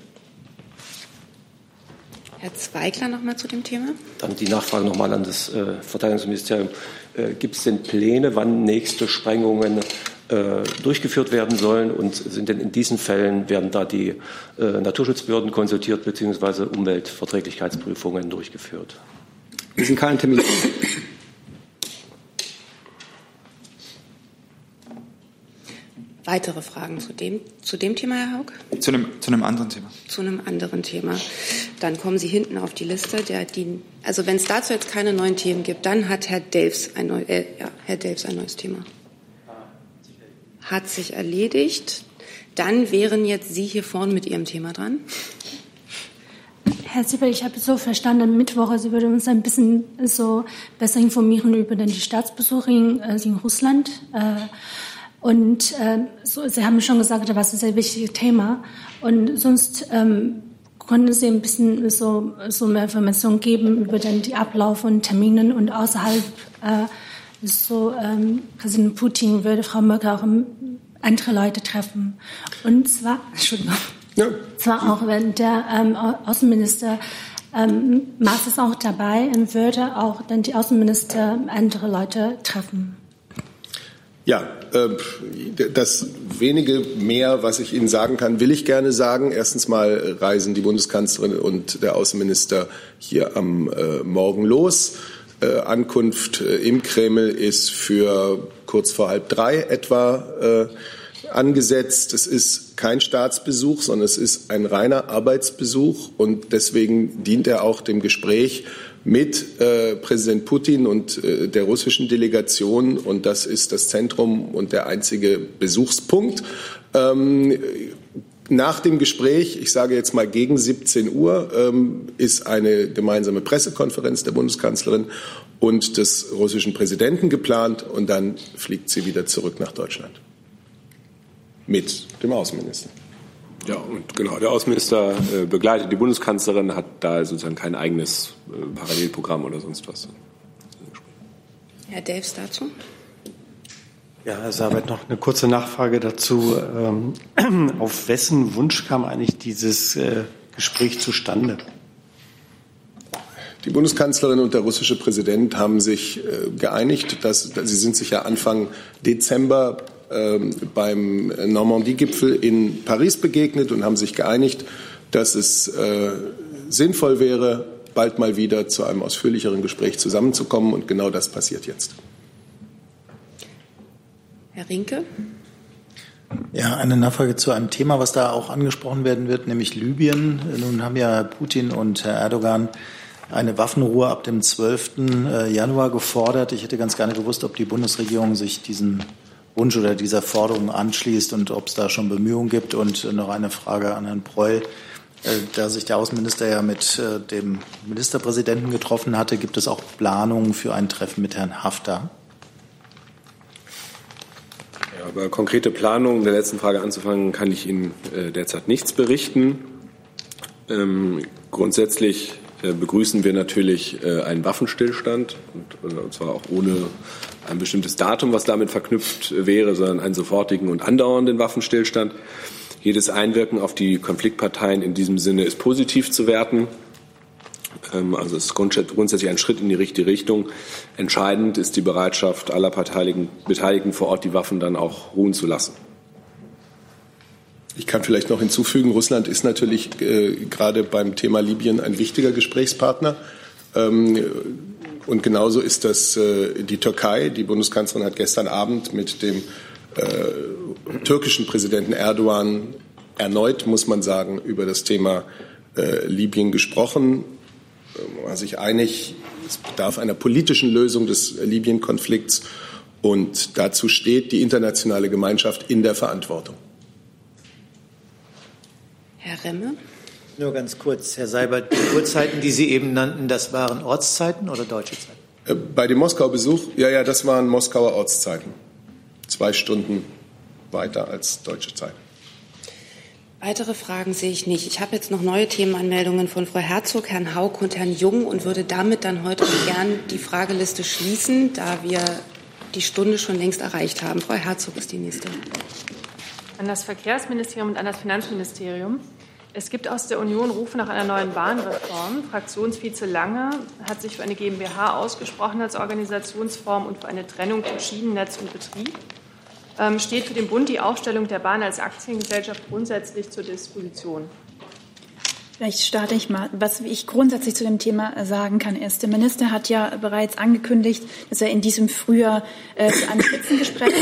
Herr Zweigler noch mal zu dem Thema. Dann die Nachfrage noch mal an das äh, Verteidigungsministerium. Äh, Gibt es denn Pläne, wann nächste Sprengungen äh, durchgeführt werden sollen und sind denn in diesen Fällen werden da die äh, Naturschutzbehörden konsultiert bzw. Umweltverträglichkeitsprüfungen durchgeführt? Wir sind keinen Termin. Weitere Fragen zu dem, zu dem Thema, Herr Haug? Zu einem, zu einem anderen Thema. Zu einem anderen Thema. Dann kommen Sie hinten auf die Liste. Der, die, also wenn es dazu jetzt keine neuen Themen gibt, dann hat Herr Delfs ein, neu, äh, ja, Herr Delfs ein neues Thema hat sich erledigt. Dann wären jetzt Sie hier vorne mit Ihrem Thema dran. Herr Siebel, ich habe so verstanden, Mittwoch, Sie würden uns ein bisschen so besser informieren über die Staatsbesuche in, äh, in Russland. Äh, und äh, so, Sie haben schon gesagt, was ist ein wichtiges Thema. Und sonst ähm, können Sie ein bisschen so, so mehr Informationen geben über den die Ablauf und Terminen und außerhalb äh, so ähm, Präsident Putin würde Frau Merkel auch andere Leute treffen. Und zwar, (laughs) Entschuldigung, ja. zwar auch wenn der ähm, Außenminister ähm, Maas ist auch dabei und würde auch dann die Außenminister andere Leute treffen. Ja, äh, das wenige mehr, was ich Ihnen sagen kann, will ich gerne sagen. Erstens mal reisen die Bundeskanzlerin und der Außenminister hier am äh, Morgen los. Äh, Ankunft im Kreml ist für kurz vor halb drei etwa angesetzt. Es ist kein Staatsbesuch, sondern es ist ein reiner Arbeitsbesuch und deswegen dient er auch dem Gespräch mit äh, Präsident Putin und äh, der russischen Delegation und das ist das Zentrum und der einzige Besuchspunkt. Ähm, nach dem Gespräch, ich sage jetzt mal gegen 17 Uhr, ähm, ist eine gemeinsame Pressekonferenz der Bundeskanzlerin und des russischen Präsidenten geplant und dann fliegt sie wieder zurück nach Deutschland mit dem Außenminister. Ja, und genau, der Außenminister äh, begleitet die Bundeskanzlerin, hat da sozusagen kein eigenes äh, Parallelprogramm oder sonst was. Herr Delfs dazu? Ja, Herr Sabert, noch eine kurze Nachfrage dazu. Ähm, (clears throat) auf wessen Wunsch kam eigentlich dieses äh, Gespräch zustande? Die Bundeskanzlerin und der russische Präsident haben sich äh, geeinigt, dass sie sind sich ja Anfang Dezember beim Normandie-Gipfel in Paris begegnet und haben sich geeinigt, dass es äh, sinnvoll wäre, bald mal wieder zu einem ausführlicheren Gespräch zusammenzukommen. Und genau das passiert jetzt. Herr Rinke. Ja, eine Nachfrage zu einem Thema, was da auch angesprochen werden wird, nämlich Libyen. Nun haben ja Putin und Herr Erdogan eine Waffenruhe ab dem 12. Äh, Januar gefordert. Ich hätte ganz gerne gewusst, ob die Bundesregierung sich diesen Wunsch oder dieser Forderung anschließt und ob es da schon Bemühungen gibt. Und noch eine Frage an Herrn Preul. Äh, da sich der Außenminister ja mit äh, dem Ministerpräsidenten getroffen hatte, gibt es auch Planungen für ein Treffen mit Herrn Haftar? Ja, über konkrete Planungen der letzten Frage anzufangen, kann ich Ihnen äh, derzeit nichts berichten. Ähm, grundsätzlich begrüßen wir natürlich einen Waffenstillstand, und zwar auch ohne ein bestimmtes Datum, was damit verknüpft wäre, sondern einen sofortigen und andauernden Waffenstillstand. Jedes Einwirken auf die Konfliktparteien in diesem Sinne ist positiv zu werten. Ähm, also es ist grundsätzlich ein Schritt in die richtige Richtung. Entscheidend ist die Bereitschaft aller Beteiligten vor Ort, die Waffen dann auch ruhen zu lassen. Ich kann vielleicht noch hinzufügen, Russland ist natürlich äh, gerade beim Thema Libyen ein wichtiger Gesprächspartner. Ähm, und genauso ist das äh, die Türkei. Die Bundeskanzlerin hat gestern Abend mit dem äh, türkischen Präsidenten Erdogan erneut, muss man sagen, über das Thema äh, Libyen gesprochen. Man war sich einig, es bedarf einer politischen Lösung des Libyen-Konflikts. Und dazu steht die internationale Gemeinschaft in der Verantwortung. Herr Remme. Nur ganz kurz, Herr Seibert, die Uhrzeiten, die Sie eben nannten, das waren Ortszeiten oder deutsche Zeiten? Äh, bei dem Moskau-Besuch, ja, ja, das waren Moskauer Ortszeiten. Zwei Stunden weiter als deutsche Zeiten. Weitere Fragen sehe ich nicht. Ich habe jetzt noch neue Themenanmeldungen von Frau Herzog, Herrn Haug und Herrn Jung und würde damit dann heute gern die Frageliste schließen, da wir die Stunde schon längst erreicht haben. Frau Herzog ist die nächste. An das Verkehrsministerium und an das Finanzministerium. Es gibt aus der Union Rufe nach einer neuen Bahnreform. Fraktionsvize Lange hat sich für eine GmbH ausgesprochen als Organisationsform und für eine Trennung von Schienennetz und Betrieb. Ähm, steht für den Bund die Aufstellung der Bahn als Aktiengesellschaft grundsätzlich zur Disposition? Vielleicht starte ich mal. Was ich grundsätzlich zu dem Thema sagen kann, ist, der Minister hat ja bereits angekündigt, dass er in diesem Frühjahr äh, zu einem Spitzengespräch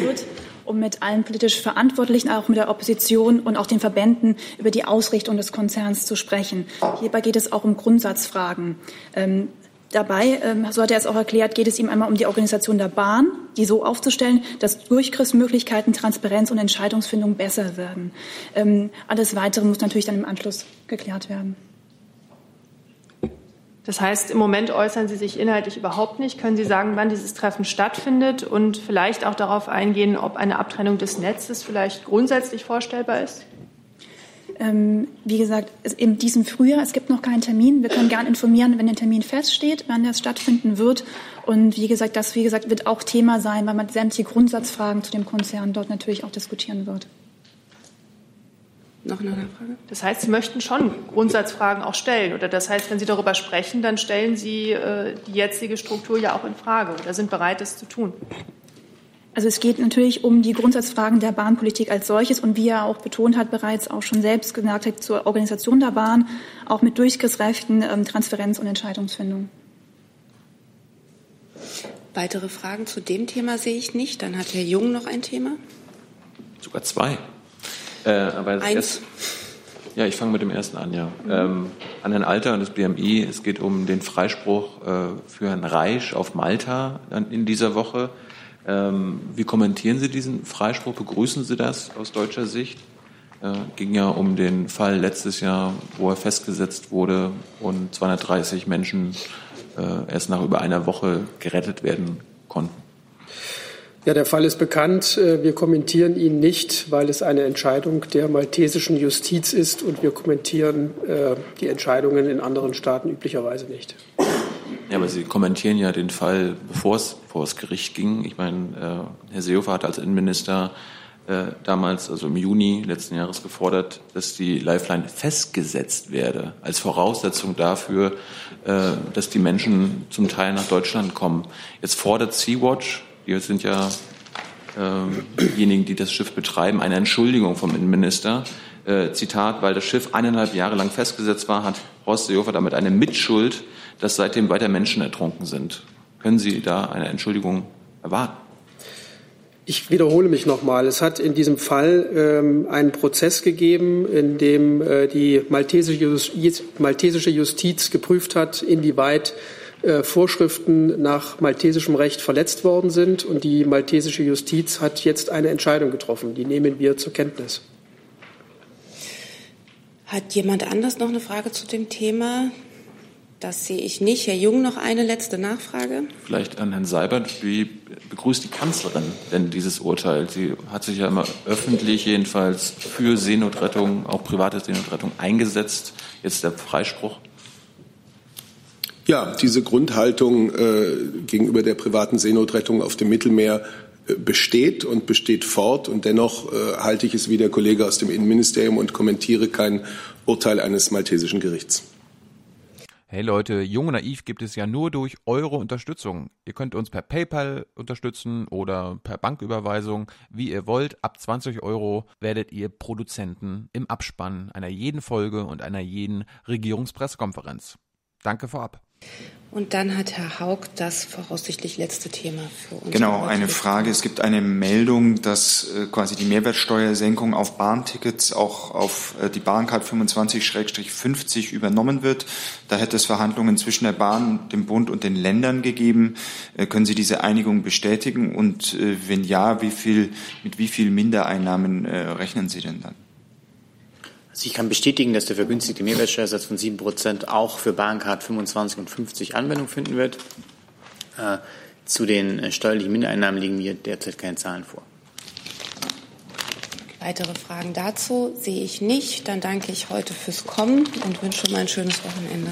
wird um mit allen politisch Verantwortlichen, auch mit der Opposition und auch den Verbänden über die Ausrichtung des Konzerns zu sprechen. Hierbei geht es auch um Grundsatzfragen. Ähm, Dabei, ähm, so hat er es auch erklärt, geht es ihm einmal um die Organisation der Bahn, die so aufzustellen, dass Durchgriffsmöglichkeiten, Transparenz und Entscheidungsfindung besser werden. Ähm, alles Weitere muss natürlich dann im Anschluss geklärt werden. Das heißt, im Moment äußern Sie sich inhaltlich überhaupt nicht. Können Sie sagen, wann dieses Treffen stattfindet und vielleicht auch darauf eingehen, ob eine Abtrennung des Netzes vielleicht grundsätzlich vorstellbar ist? Ähm, wie gesagt, in diesem Frühjahr, es gibt noch keinen Termin. Wir können gern informieren, wenn der Termin feststeht, wann das stattfinden wird. Und wie gesagt, das wie gesagt, wird auch Thema sein, weil man sämtliche Grundsatzfragen zu dem Konzern dort natürlich auch diskutieren wird. Noch eine Frage? Das heißt, Sie möchten schon Grundsatzfragen auch stellen. Oder das heißt, wenn Sie darüber sprechen, dann stellen Sie äh, die jetzige Struktur ja auch in Frage oder sind bereit, das zu tun. Also es geht natürlich um die Grundsatzfragen der Bahnpolitik als solches und wie er auch betont hat, bereits auch schon selbst gesagt hat, zur Organisation der Bahn, auch mit Durchgriffsrechten, ähm, Transparenz und Entscheidungsfindung. Weitere Fragen zu dem Thema sehe ich nicht. Dann hat Herr Jung noch ein Thema. Sogar zwei. Äh, aber Eins. Erst, ja, ich fange mit dem ersten an, ja. Ähm, an Herrn Alter und das BMI. Es geht um den Freispruch äh, für Herrn Reisch auf Malta in dieser Woche. Ähm, wie kommentieren Sie diesen Freispruch? Begrüßen Sie das aus deutscher Sicht? Äh, ging ja um den Fall letztes Jahr, wo er festgesetzt wurde und 230 Menschen äh, erst nach über einer Woche gerettet werden konnten. Ja, der Fall ist bekannt. Äh, wir kommentieren ihn nicht, weil es eine Entscheidung der maltesischen Justiz ist und wir kommentieren äh, die Entscheidungen in anderen Staaten üblicherweise nicht. Ja, aber Sie kommentieren ja den Fall, bevor es vor das Gericht ging. Ich meine, äh, Herr Seehofer hat als Innenminister damals, also im Juni letzten Jahres, gefordert, dass die Lifeline festgesetzt werde, als Voraussetzung dafür, dass die Menschen zum Teil nach Deutschland kommen. Jetzt fordert Sea-Watch, die sind ja äh, diejenigen, die das Schiff betreiben, eine Entschuldigung vom Innenminister. Äh, Zitat, weil das Schiff eineinhalb Jahre lang festgesetzt war, hat Horst Seehofer damit eine Mitschuld dass seitdem weiter Menschen ertrunken sind. Können Sie da eine Entschuldigung erwarten? Ich wiederhole mich nochmal. Es hat in diesem Fall ähm, einen Prozess gegeben, in dem äh, die maltesische, Justiz, maltesische Justiz geprüft hat, inwieweit Vorschriften nach maltesischem Recht verletzt worden sind. Und die maltesische Justiz hat jetzt eine Entscheidung getroffen. Die nehmen wir zur Kenntnis. Hat jemand anders noch eine Frage zu dem Thema? Das sehe ich nicht. Herr Jung, noch eine letzte Nachfrage. Vielleicht an Herrn Seibert. Wie begrüßt die Kanzlerin denn dieses Urteil? Sie hat sich ja immer öffentlich jedenfalls für Seenotrettung, auch private Seenotrettung eingesetzt. Jetzt der Freispruch. Ja, diese Grundhaltung äh, gegenüber der privaten Seenotrettung auf dem Mittelmeer äh, besteht und besteht fort. Und dennoch äh, halte ich es wie der Kollege aus dem Innenministerium und kommentiere kein Urteil eines maltesischen Gerichts. Hey Leute, Jung und Naiv gibt es ja nur durch eure Unterstützung. Ihr könnt uns per PayPal unterstützen oder per Banküberweisung, wie ihr wollt. Ab 20 Euro werdet ihr Produzenten im Abspann einer jeden Folge und einer jeden Regierungspressekonferenz. Danke vorab. Und dann hat Herr Haug das voraussichtlich letzte Thema für uns. Genau, eine Frage. Es gibt eine Meldung, dass äh, quasi die Mehrwertsteuersenkung auf Bahntickets auch auf äh, die Bahncard 25-50 übernommen wird. Da hätte es Verhandlungen zwischen der Bahn, dem Bund und den Ländern gegeben. Äh, können Sie diese Einigung bestätigen? Und wenn ja, wie viel, mit wie viel Mindereinnahmen rechnen Sie denn dann? Also ich kann bestätigen, dass der vergünstigte Mehrwertsteuersatz von 7 Prozent auch für Bahncard 25 und 50 Anwendung finden wird. Äh, zu den äh, steuerlichen Mindereinnahmen liegen mir derzeit keine Zahlen vor. Weitere Fragen dazu sehe ich nicht. Dann danke ich heute fürs Kommen und wünsche mal ein schönes Wochenende.